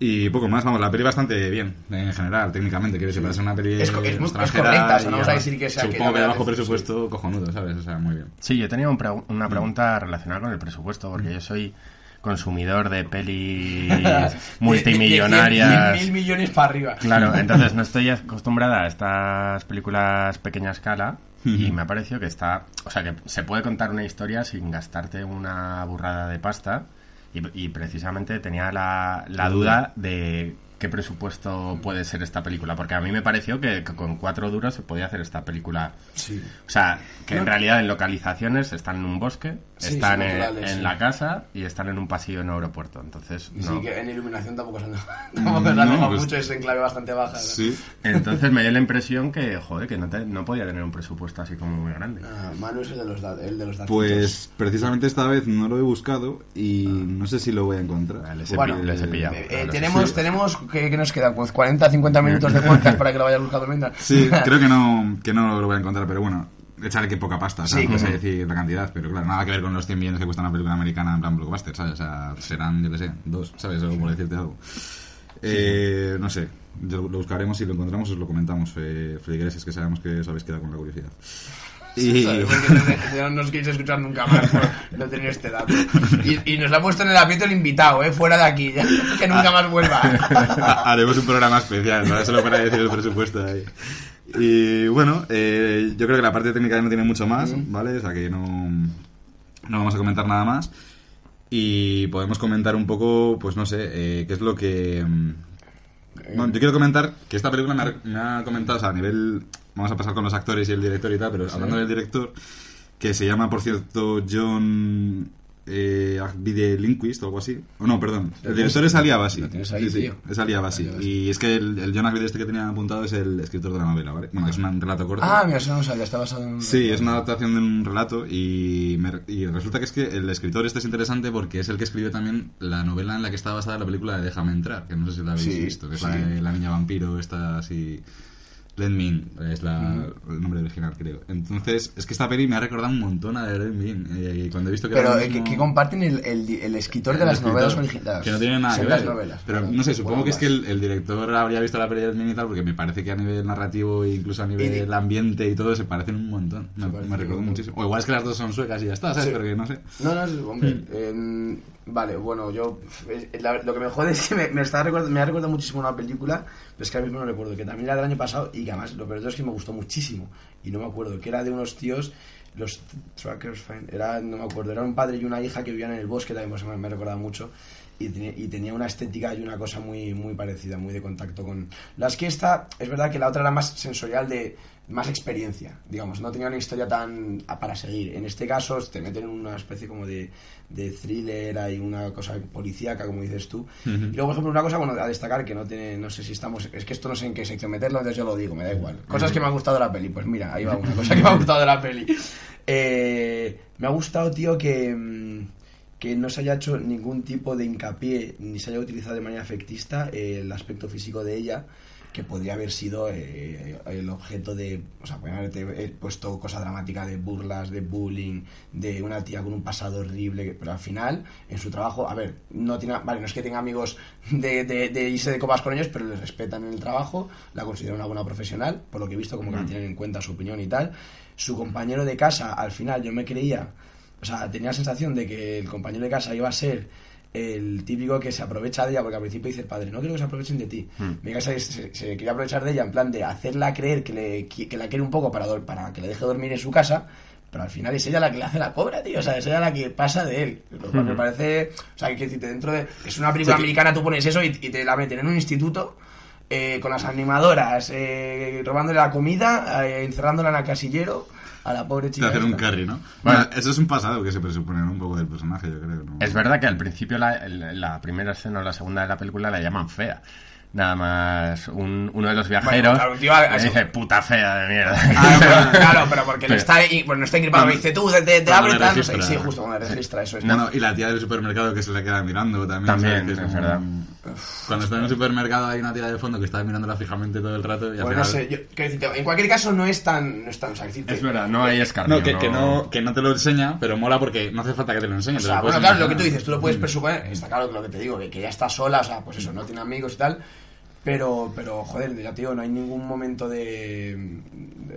Y poco más, vamos, la peli bastante bien, en general, técnicamente. Quiero decir, para ser una peli Es es muy- es correcta, o sea, no vamos a decir que sea que Supongo que de bajo presupuesto, cojonudo, ¿sabes? O sea, muy bien. Sí, yo tenía un pre- una pregunta relacionada con el presupuesto, porque yo soy consumidor de pelis multimillonarias. Mil, mil millones para arriba. Claro, entonces no estoy acostumbrada a estas películas pequeña escala y me ha parecido que está, o sea, que se puede contar una historia sin gastarte una burrada de pasta y, y precisamente tenía la, la duda de qué presupuesto puede ser esta película, porque a mí me pareció que, que con cuatro duros se podía hacer esta película. Sí. O sea, que en realidad en localizaciones están en un bosque, Sí, están en, naturales, en sí. la casa y están en un pasillo en un aeropuerto. Entonces, no. Sí, que en iluminación tampoco se han dejado, tampoco se han pues- mucho, es en clave bastante baja. ¿no? Sí. Entonces me dio la impresión que, joder, que no, te- no podía tener un presupuesto así como muy grande. Ah, Manu es el de los, da- el de los datitos. Pues precisamente esta vez no lo he buscado y no sé si lo voy a encontrar. Les he, Bueno, pi- les he pillado. Eh, eh, claro, tenemos, sí. tenemos que, que nos quedan pues 40, 50 minutos de podcast para que lo vayas buscando mientras. Sí, creo que no, que no lo voy a encontrar, pero bueno, echarle que poca pasta, Sí, ¿sabes? No sé decir la cantidad, pero claro, nada que ver con los 100 millones que cuesta una película americana en plan blockbuster, ¿sabes? O sea, serán, yo qué sé, dos, ¿sabes? O por decirte algo. Eh, no sé, lo buscaremos y lo encontramos os lo comentamos, eh, feligreses, que sabemos que os habéis quedado con la curiosidad. Y... No, no os queréis escuchar nunca más por no tener este dato. Y, y nos lo ha puesto en el aprieto el invitado, ¿eh? Fuera de aquí, ya, que nunca más vuelva. Haremos un programa especial, ¿no? solo para decir el presupuesto ahí. Y bueno, eh, yo creo que la parte técnica no tiene mucho más, ¿vale? O sea que no, no vamos a comentar nada más. Y podemos comentar un poco, pues no sé, eh, qué es lo que... mm, Bueno, yo quiero comentar que esta película me ha, me ha comentado, o sea, a nivel... Vamos a pasar con los actores y el director y tal, pero hablando del director, que se llama, por cierto, John eh, Agvide Lindquist o algo así. O no, perdón. El director es Ali Abasi. Ahí, Sí, sí, es Ali Abasi. Y es que el, el John este que tenía apuntado es el escritor de la novela, ¿vale? Bueno, es un relato corto. Ah, mira, eso no sabía, está basado en... Sí, es una adaptación de un relato y, me- y resulta que es que el escritor este es interesante porque es el que escribió también la novela en la que está basada la película de Déjame entrar, que no sé si la habéis Sí, visto, que es la la niña vampiro, esta así... Let Me In, es la, el nombre original, creo. Entonces, es que esta peli me ha recordado un montón a Let Me In. eh, y cuando he visto que Pero era eh, que, mismo- que comparten el, el, el escritor de las escritor, novelas originales. Que no tiene nada que ver. novelas. Pero claro. no sé, supongo Bueno, que es que más. el, director habría visto la peli del Min y tal, porque me parece que a nivel narrativo e incluso a nivel de- ambiente y todo se parecen un montón. Me, me recordó muchísimo. O igual es que las dos son suecas y ya está, ¿sabes? Sí. Pero que no sé. No, no, hombre. Mm. eh, vale, bueno, yo. eh, la- lo que me jode es que me, me, está me ha recordado muchísimo una película, pero es que ahora mismo no recuerdo, que también era del año pasado y que además lo peor es que me gustó muchísimo. Y no me acuerdo, que era de unos tíos, los Trackers, era, no me acuerdo, era un padre y una hija que vivían en el bosque, también pues, me, me ha recordado mucho. y, tenía- y tenía una estética y una cosa muy, muy parecida, muy de contacto con... Las que esta, es verdad que la otra era más sensorial de más experiencia, digamos, no tenía una historia tan a- para seguir. En este caso te meten en una especie como de, de thriller, hay una cosa policíaca, como dices tú. Y luego, por ejemplo, una cosa bueno a destacar que no tiene, no sé si estamos, es que esto no sé en qué sección meterlo, entonces yo lo digo, me da igual. Cosas que me han gustado de la peli, pues mira, ahí va una cosa que me ha gustado de la peli. Eh, me ha gustado, tío, que, mm, que no se haya hecho ningún tipo de hincapié ni se haya utilizado de manera efectista eh, el aspecto físico de ella que podría haber sido eh, el objeto de, o sea, podrían haberte eh, puesto cosa dramática de burlas, de bullying, de una tía con un pasado horrible, pero al final, en su trabajo, a ver, no tiene, vale, no es que tenga amigos de, de- de irse de copas con ellos, pero les respetan en el trabajo, la consideran una buena profesional, por lo que he visto, como que la tienen en cuenta su opinión y tal. Su compañero de casa, al final, yo me creía, o sea, tenía la sensación de que el compañero de casa iba a ser el típico que se aprovecha de ella, porque al principio dice el padre, no quiero que se aprovechen de ti. Diga, se, se, se quería aprovechar de ella en plan de hacerla creer que, le, que la quiere un poco para, para que le deje dormir en su casa, pero al final es ella la que le hace la cobra, tío. O sea, es ella la que pasa de él. Lo cual me parece. O sea, que decirte, dentro de. Es una película Sí, americana, tú pones eso y, y te la meten en un instituto. eh, con las animadoras, eh, robándole la comida, eh, encerrándola en el casillero a la pobre De chica. hacer un carry, ¿no? Bueno. Bueno, eso es un pasado que se presupone un poco del personaje, yo creo. ¿no? Es verdad que al principio la, la primera escena o la segunda de la película la llaman fea. Nada más un- uno de los viajeros claro, un tío dice puta fea de mierda. Ah, bueno, claro, pero porque no está, bueno, no está equipado. Me dice tú, te, te, te abre tal, no sé. registra. Sí, justo cuando le registra, eso es. No, no, y la tía del supermercado que se le queda mirando también. También, es verdad. Cuando está en el supermercado hay una tía de fondo que está mirándola fijamente todo el rato y al Pues no final- sé, yo, en cualquier caso no es tan, no es tan, o sea, decirte, Es verdad, no hay escarnio. No que, que no, que no te lo enseña, pero mola porque no hace falta que te lo enseñe. O te sea, lo puedes bueno, claro, lo que tú dices, tú lo puedes presuponer, está claro que lo que te digo, que, que ya está sola, o sea, pues eso, no tiene amigos y tal, pero, pero joder, ya tío, no hay ningún momento de,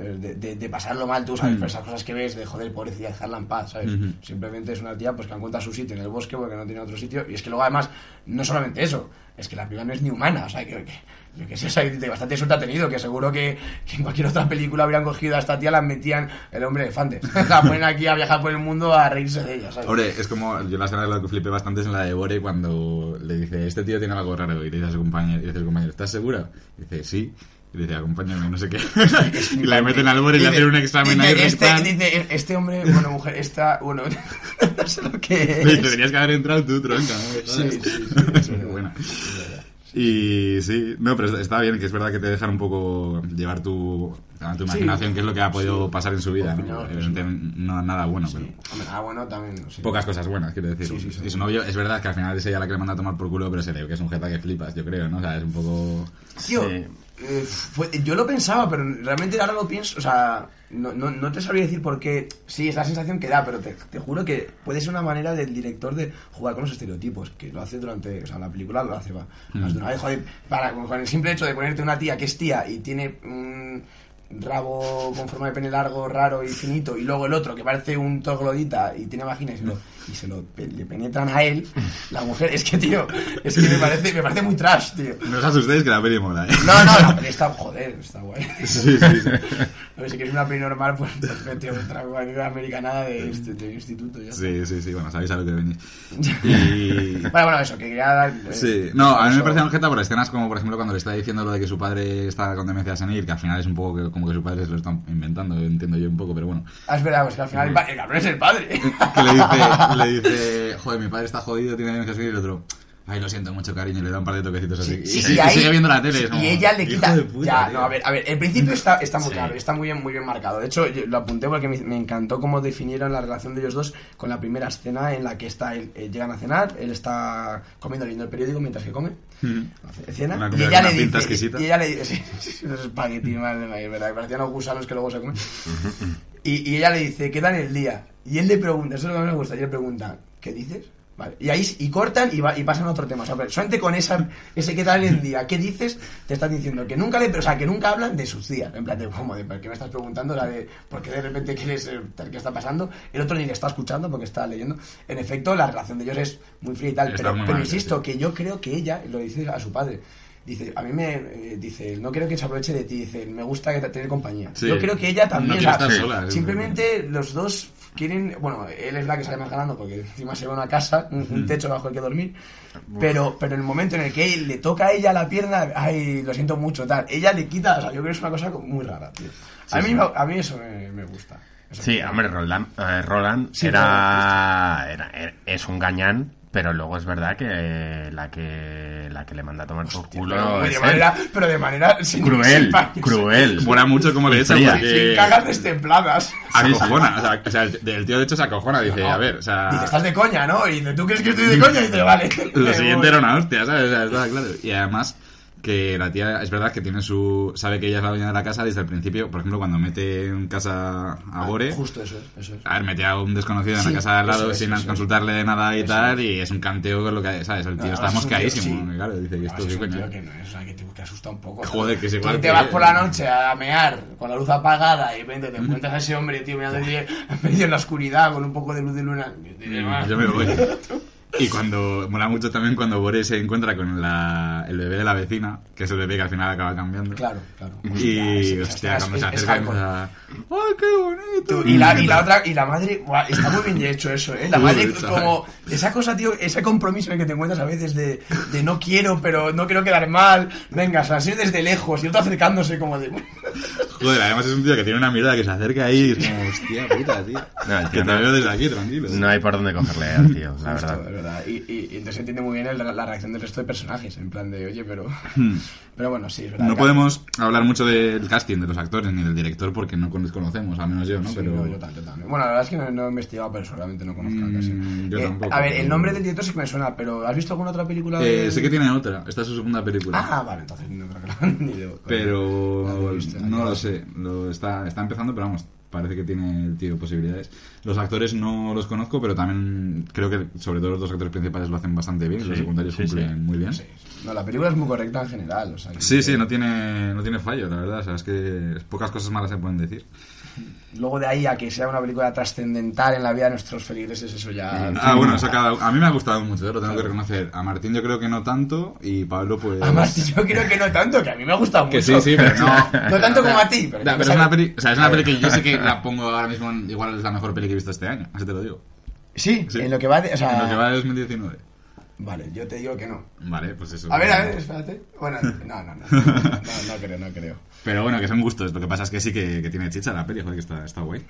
de, de- de pasarlo mal, tú sabes, pero esas cosas que ves de joder, pobrecilla, dejarla en paz, ¿sabes? Simplemente es una tía pues que encuentra su sitio en el bosque porque no tiene otro sitio, y es que luego además, no solamente eso, es que la piba no es ni humana, o sea, que, que, yo que sé, o sea, bastante suerte ha tenido, que seguro que, que en cualquier otra película habrían cogido a esta tía, la metían el hombre elefante, la ponen aquí a viajar por el mundo a reírse de ella, ¿sabes? Hombre, es como, yo la escena de la que flipé bastante es en la de Bore cuando le dice, este tío tiene algo raro, y le dice a su compañero, y dice el compañero, ¿estás segura? Y dice, sí. Y acompáñame, no sé qué. y la meten al Bore y le hacen un examen ahí este, dice, este hombre, bueno, mujer, esta, bueno, no sé lo que es. Dice, tenías que haber entrado tú, tronca. ¿no? Sí, sí, sí, Es muy buena. Y sí, no, pero está bien, que es verdad que te dejan un poco llevar tu, a tu imaginación, que es lo que ha podido sí. pasar en su vida, ¿no? Evidentemente, no nada bueno, pero ah, bueno, también, sí. pocas cosas buenas, quiero decir. Sí, sí, sí. y su novio, es verdad que al final es ella la que le manda a tomar por culo, pero se le ve que es un jeta que flipas, yo creo, ¿no? O sea, es un poco... Tío, Sí. Fue- yo lo pensaba, pero realmente ahora lo pienso, o sea, no, no, no te sabría decir por qué. Sí, es la sensación que da, pero te, te juro que puede ser una manera del director de jugar con los estereotipos, que lo hace durante, o sea, la película lo hace, va. Más de una vez, joder, para, con con el simple hecho de ponerte una tía que es tía y tiene un rabo con forma de pene largo, raro y finito, y luego el otro que parece un troglodita y tiene vagina y se lo, y se lo le penetran a él, la mujer, es que, tío, es que me parece, me parece muy trash, tío. No os asustéis que la peli mola, ¿eh? No, no, la peli está, joder, está guay. Sí, sí, sí. A ver, si quieres una peli normal, pues, pues vete otra cualquier americanada de, este, de instituto. Ya. Sí, sí, sí, bueno, sabéis a lo que venís. Y... Bueno, bueno, eso, que quería dar... eh, Sí, no, a mí me parece ojeta por escenas como, por ejemplo, cuando le está diciendo lo de que su padre está con demencia senil, que al final es un poco que, como que su padre se lo está inventando, entiendo yo un poco, pero bueno. Ah, es verdad, pues que al final el, el cabrón es el padre. Que le dice, le dice, joder, mi padre está jodido, tiene demencia senil, y el otro, ay, lo siento mucho, cariño, y le da un par de toquecitos así. Sí, y, sí, y ahí- sigue viendo la tele. es como, y ella le "Hijo quita. puta, ya, tío". no, a ver, a ver, el principio está, está muy Sí. claro, está muy bien, muy bien marcado. De hecho, yo lo apunté porque me, me encantó cómo definieron la relación de ellos dos con la primera escena en la que está él, eh, llegan a cenar, él está comiendo leyendo el periódico mientras que come. Mm. Cena, y ella le dice, exquisita. y ella le dice, sí, unos espaguetis, madre mía, es verdad, que parecían unos gusanos que luego se comen. Y, y ella le dice, ¿qué tal el día? Y él le pregunta, eso es lo que más me gusta, y él le pregunta, ¿qué dices? Vale. Y ahí y cortan y, va, y pasan a otro tema. O sea, pero solamente con esa, ese qué tal el día, ¿qué dices? Te están diciendo que nunca le, o sea, que nunca hablan de sus días. En plan de, ¿cómo? De, ¿Por qué me estás preguntando? La de, ¿por qué de repente quieres eh, tal, qué está pasando? El otro ni le está escuchando porque está leyendo. En efecto, la relación de ellos es muy fría y tal. Pero muy pero mal, insisto, sí. que yo creo que ella, lo dice a su padre, Dice, a mí me eh, dice, no creo que se aproveche de ti, dice, me gusta que te- tener compañía. Sí. Yo creo que ella también, estar sola, simplemente los dos quieren, bueno, él es la que sale más ganando porque encima se va a una casa, un, un techo bajo el que dormir, pero, pero en el momento en el que él le toca a ella la pierna, ay, lo siento mucho, tal, ella le quita, o sea, yo creo que es una cosa muy rara, tío. A, mí, me- a mí eso me, me gusta. Eso Sí, me- hombre, Roland, eh, Roland Sí, era, era- era- es un gañán, pero luego es verdad que la que la que le manda a tomar por culo pero, es de él. manera, pero de manera sin- cruel, sin cruel. Mola mucho cómo le Y echa fría. porque... sin cagas destempladas. Acojona, o sea, o sea, el, tío de hecho se acojona, dice, No. a ver, o sea... Dice, estás de coña, ¿no? Y dice, ¿tú crees que estoy de coña? Y dice, vale. Lo siguiente voy. era una hostia, ¿sabes? O sea, está claro. Y además que la tía, es verdad que tiene su... Sabe que ella es la dueña de la casa desde el principio. Por ejemplo, cuando mete en casa a Bore... Justo eso es, eso es. A ver, mete a un desconocido en Sí, la casa de al lado es, sin consultarle de nada y tal, y es un canteo con lo que, ¿sabes? El tío No, está además es un tío- mosqueadísimo, sí. y claro, dice que esto es un tío que no es, o sea, que te, asusta un poco. Joder, que es Tú igual te que- vas por la noche a mear con la luz apagada y repente te encuentras a ese hombre, tío, mirando medio en la oscuridad con un poco de luz de luna. "Ah". Yo me voy. Y cuando, mola mucho también cuando Bore se encuentra con la, el bebé de la vecina, que es el bebé que al final acaba cambiando. Claro, claro. Y, hostia, cuando se acerca empieza, ¡ay, qué bonito! Y la, y la otra, y la madre, buah, está muy bien hecho eso, ¿eh? La madre, como, esa cosa, tío, ese compromiso en el que te encuentras a veces de, de no quiero, pero no quiero quedar mal, venga, o sea, así desde lejos, y otro acercándose como de, Joder, además es un tío que tiene una mirada que se acerca ahí y es como, hostia puta, tío. No, que te no- veo desde aquí, tranquilo. No hay por dónde cogerle al tío, la Justo, verdad. Verdad. Y, y- y entonces se entiende muy bien el- la reacción del resto de personajes, en plan de, oye, pero... Pero bueno, sí, es verdad. Hmm. No podemos hablar mucho del casting de los actores ni del director porque no con- desconocemos, al menos yo, ¿no? Sí, Pero no, yo yo también. Bueno, la verdad es que no, no he investigado, pero seguramente no conozco Mm, casi. yo Eh, tampoco, a ver, pero- el nombre del director sí que me suena, pero ¿has visto alguna otra película? Eh, sé que tiene otra, esta es su segunda película. Ah, vale, entonces no creo que la ni de- la pero no lo sé, lo está, está empezando, pero vamos, parece que tiene el tío posibilidades. Los actores no los conozco, pero también creo que sobre todo los dos actores principales lo hacen bastante bien, y los Sí, secundarios sí, cumplen sí. muy bien. Sí, sí. No, la película es muy correcta en general. O sea, que- Sí, sí, no tiene, no tiene fallo, la verdad. O sea, es que pocas cosas malas se pueden decir. Luego de ahí a que sea una película trascendental en la vida de nuestros feligreses, eso ya... Ah, bueno, eso cada- a mí me ha gustado mucho, ¿eh? lo tengo que reconocer. A Martín yo creo que no tanto y Pablo pues... Además, yo creo que no tanto, que a mí me ha gustado mucho. Que sí, sí, pero no... No tanto como a ti, pero... Yo pero es una peli, o sea, es una peli que yo sé que la pongo ahora mismo, en- igual es la mejor peli que he visto este año, así te lo digo. Sí, Sí. en lo que va de... O sea, En lo que va de 2019. Vale, yo te digo que no. Vale, pues eso. A ver, a ver, espérate. Bueno, no, no, no. No, no creo, no creo. Pero bueno, que son gustos. Lo que pasa es que sí que, que tiene chicha la peli, joder, que está, está guay.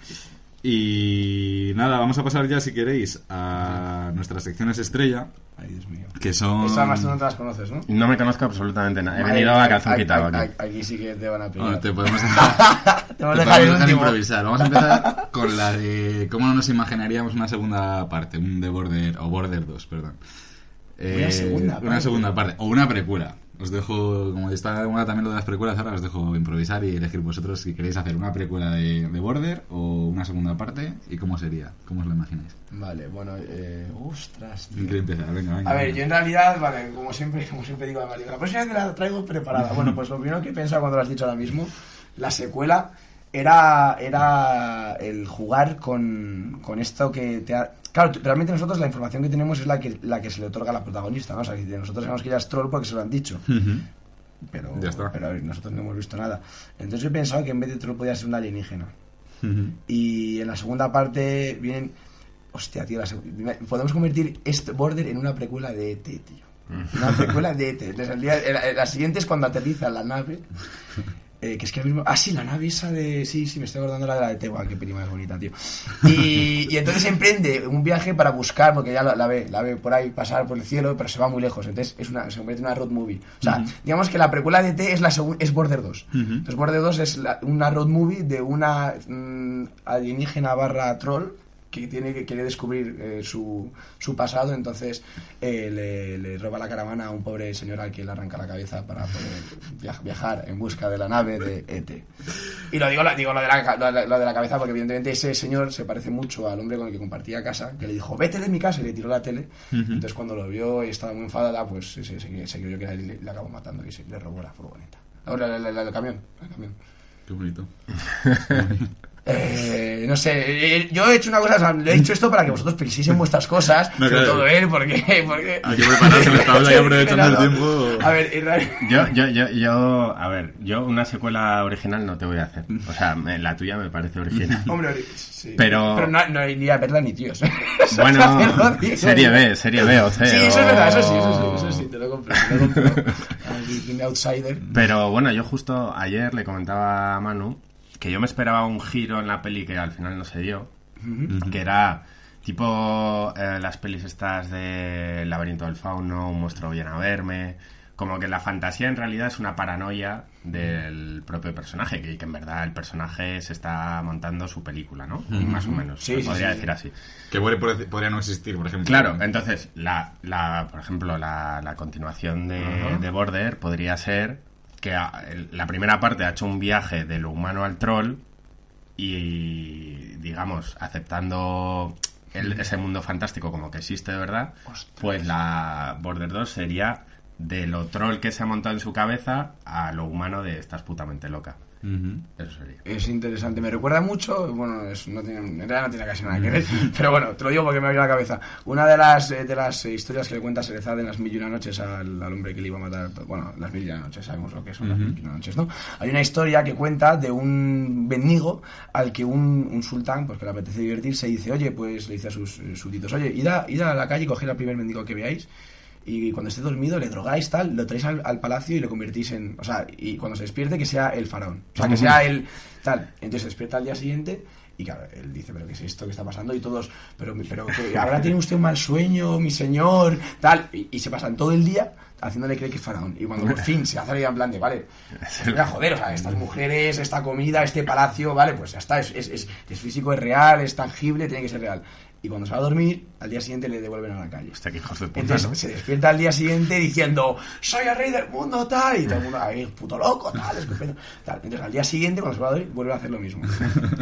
Y nada, vamos a pasar ya, si queréis, a nuestras secciones estrella, Ay, Dios mío. que son... Esta además tú no te las conoces, ¿no? No me conozco absolutamente nada. He venido a calzón aquí- quitado aquí- aquí. Sí que te van a pillar. Bueno, te podemos dejar, Te vamos te a dejar improvisar. Vamos a empezar con la de cómo no nos imaginaríamos una segunda parte, un The Border, o Border 2, perdón. Una segunda parte. Una segunda parte, o una precuela. Os dejo, como está de moda también lo de las precuelas, ahora os dejo improvisar y elegir vosotros si queréis hacer una precuela de, de Border o una segunda parte y cómo sería, cómo os lo imagináis. Vale, bueno, eh, ostras, tío. ¿Quién quiere empezar? Venga, venga. A ver, venga. yo en realidad, vale, como siempre, como siempre digo a Mario, la próxima vez la traigo preparada. Bueno, pues lo primero que he pensado cuando lo has dicho ahora mismo, la secuela, era, era el jugar con, con esto que te ha... Claro, realmente nosotros la información que tenemos es la que, la que se le otorga a la protagonista, ¿no? O sea, que nosotros sabemos que ella es troll porque se lo han dicho. Pero, Ya está. pero a ver, nosotros no hemos visto nada. Entonces yo he pensado que en vez de troll podía ser una alienígena. Y en la segunda parte vienen. Hostia, tío, la seg- podemos convertir este Border en una precuela de ET, tío. Una precuela de ET. La, la siguiente es cuando aterriza la nave. eh, que es que ahora mismo. Ah, sí, la nave esa de. Sí, sí, me estoy acordando la de la de Tewa, qué prima es bonita, tío. Y, y entonces emprende un viaje para buscar, porque ya la, la ve, la ve por ahí pasar por el cielo, pero se va muy lejos. Entonces es una, se convierte en una road movie. O sea, digamos que la precuela de ET es, la es Border 2. Entonces Border 2 es la- una road movie de una mm, alienígena barra troll que tiene que quiere descubrir eh, su, su pasado, entonces eh, le, le roba la caravana a un pobre señor al que le arranca la cabeza para poder via- viajar en busca de la nave de ET. Y lo digo, lo, digo lo, de la, lo de- lo de la cabeza porque evidentemente ese señor se parece mucho al hombre con el que compartía casa, que le dijo, vete de mi casa y le tiró la tele. Entonces cuando lo vio y estaba muy enfadada, pues se, se, se- se creyó que le, le acabó matando y se, le robó la furgoneta. Ahora, el camión, el camión. Qué bonito. Eh, no sé, eh, yo he hecho una cosa, o sea, le he dicho esto para que vosotros penséis en vuestras cosas, No, sobre claro. todo él, porque... porque Hay que prepararse, me estaba aprovechando el tiempo. A ver, Israel... Yo, yo, yo, yo, a ver, yo una secuela original no te voy a hacer. O sea, me- la tuya me parece original. Hombre, sí. Pero- Pero no, no iría a verla ni tíos. Bueno, serie B, serie B o C. Sí, eso es verdad, eso sí, eso sí, eso sí, te lo compro, te lo compro. Outsider. Pero bueno, yo justo ayer le comentaba a Manu que yo me esperaba un giro en la peli que al final no se dio, que era tipo eh, las pelis estas de El laberinto del fauno, Un monstruo viene a verme, como que la fantasía en realidad es una paranoia del propio personaje, que, que en verdad el personaje se está montando su película, ¿no? Más o menos, Sí, se sí, podría sí. decir así. Que podría, podría no existir, por ejemplo. Claro, entonces, la, la, por ejemplo, la, la continuación de, de Border podría ser que a- el- la primera parte ha hecho un viaje de lo humano al troll y, digamos, aceptando el- ese mundo fantástico como que existe de verdad, pues la Border 2 sería de lo troll que se ha montado en su cabeza a lo humano de estás putamente loca. Ujú. Eso sería. Es interesante, me recuerda mucho, bueno, es- no tiene, en realidad no tiene casi nada que ver, pero bueno, te lo digo porque me ha venido a la cabeza. Una de las, eh, de las historias que le cuenta Serezade en las mil y una noches al, al hombre que le iba a matar, bueno, las mil y una noches, sabemos lo que son las mil y una noches, ¿no? Hay una historia que cuenta de un mendigo al que un, un sultán, pues que le apetece divertirse, y dice, oye, pues le dice a sus eh, súbditos, oye, id a, id a la calle y coged al primer mendigo que veáis, y cuando esté dormido le drogáis tal, lo traéis al, al palacio y lo convertís en, o sea, y cuando se despierte que sea el faraón, o sea, que sea el tal, entonces se despierta al día siguiente y claro, él dice, pero ¿qué es esto que está pasando? Y todos, pero, pero que ahora tiene usted un mal sueño, mi señor, tal, y, y se pasan todo el día haciéndole creer que es faraón. Y cuando por fin se hace la idea en plan de, vale, mira, joder, o sea, estas mujeres, esta comida, este palacio, vale, pues ya está, es, es, es, es físico, es real, es tangible, tiene que ser real. Y cuando se va a dormir, al día siguiente le devuelven a la calle. Hostia, qué hijos de puta, Entonces ¿no? se despierta al día siguiente diciendo soy el rey del mundo tal y todo el mundo ahí puto loco tal, escupiendo, tal. Entonces al día siguiente cuando se va a dormir vuelve a hacer lo mismo.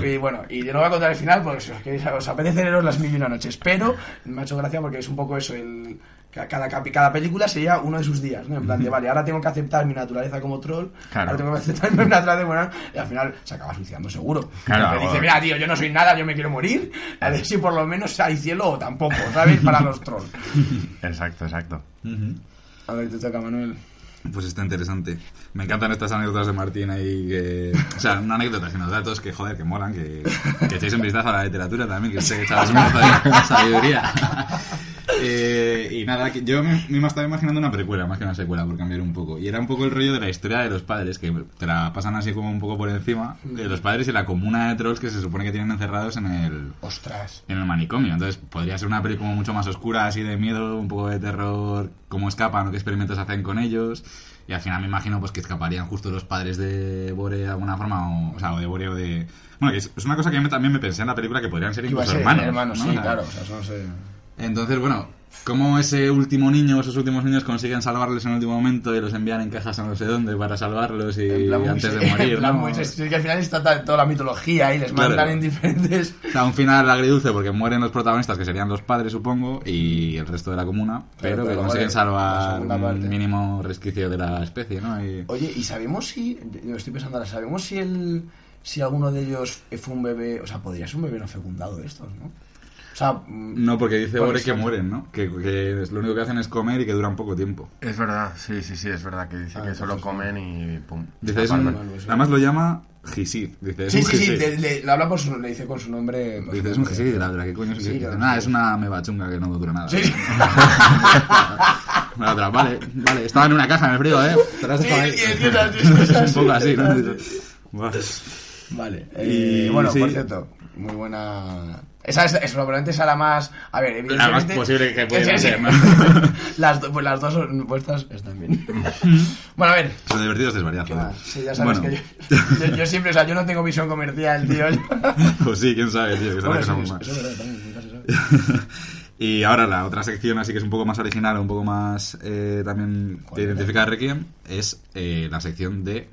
Y bueno, y yo no voy a contar el final porque si os, queréis, os apetece leeros las mil y una noches, pero me ha hecho gracia porque es un poco eso el cada, cada película sería uno de sus días, ¿no? En plan de, vale, ahora tengo que aceptar mi naturaleza como troll, Claro. ahora tengo que aceptar mi naturaleza como y al final se acaba suicidando seguro. Claro, Porque dice, mira, tío, yo no soy nada, yo me quiero morir, a ver si por lo menos hay cielo o tampoco, ¿sabes? Para los trolls. Exacto, exacto. A ver, te toca, Manuel. Pues está interesante. Me encantan estas anécdotas de Martín ahí que... O sea, no anécdotas, sino datos que, joder, que molan, que, que echéis un vistazo a la literatura también, que sé que echabas un vistazo de sabiduría. Eh, y nada, yo me, me estaba imaginando una precuela más que una secuela, por cambiar un poco. Y era un poco el rollo de la historia de los padres, que te la pasan así como un poco por encima, de los padres y la comuna de trolls que se supone que tienen encerrados en el, Ostras. en el manicomio. Entonces podría ser una peli como mucho más oscura, así de miedo, un poco de terror, cómo escapan o qué experimentos hacen con ellos. Y al final me imagino pues que escaparían justo los padres de Bore de alguna forma, o, o sea, o de Bore o de... Bueno, es, es una cosa que yo me- también me pensé en la película que podrían ser incluso ser hermanos. hermanos, ¿no? sí, claro. O sea. Entonces, bueno, cómo ese último niño, esos últimos niños consiguen salvarles en el último momento y los envían en cajas a no sé dónde para salvarlos y plan antes de morir, en plan ¿no? muy- es que al final está toda la mitología y les Claro. mandan en diferentes. O sea, un final agridulce porque mueren los protagonistas, que serían los padres, supongo, y el resto de la comuna, pero, pero que consiguen salvar un mínimo resquicio de la especie, ¿no? Y- Oye, ¿y sabemos si. Yo estoy pensando ahora, ¿sabemos si el. Si alguno de ellos fue un bebé. O sea, podría ser un bebé no fecundado de estos, ¿no? O sea. No, porque dice Bore que mueren, ¿no? Que, que es- lo único que hacen es comer y que duran poco tiempo. Es verdad, sí, sí, sí, es verdad que dice Ah, que solo comen y pum. Dice, es se un- palman. Bueno, sí. además lo llama Gisid. Dice, Sí, sí, sí, le, le- le habla por su, le dice con su nombre. Dice, es un Gisid, la verdad, ¿qué coño es Sí, Gisid? claro, Nada, sí. es una meba chunga que no dura nada. Sí. La otra, vale, vale, estaba en una caja en el frío, ¿eh? Te la has dejado ahí. sí, es un poco así, ¿no? Vale. Y- Eh, bueno, sí. por cierto, muy buena. Esa es, es probablemente será la más. A ver, evidentemente. más posible que pudiera ser, las, do- pues las dos son- vuestras están bien. bueno, a ver. Lo divertido es desvariar, ¿Qué joder. más? Sí, ya sabes Bueno. que yo, yo, yo siempre, o sea, yo no tengo visión comercial, tío. Pues sí, quién sabe, tío, que se Bueno, la sí, eso, eso es verdad, también, nunca se sabe. Y ahora la otra sección, así que es un poco más original, un poco más eh, también que identifica a Requiem, es eh, la sección de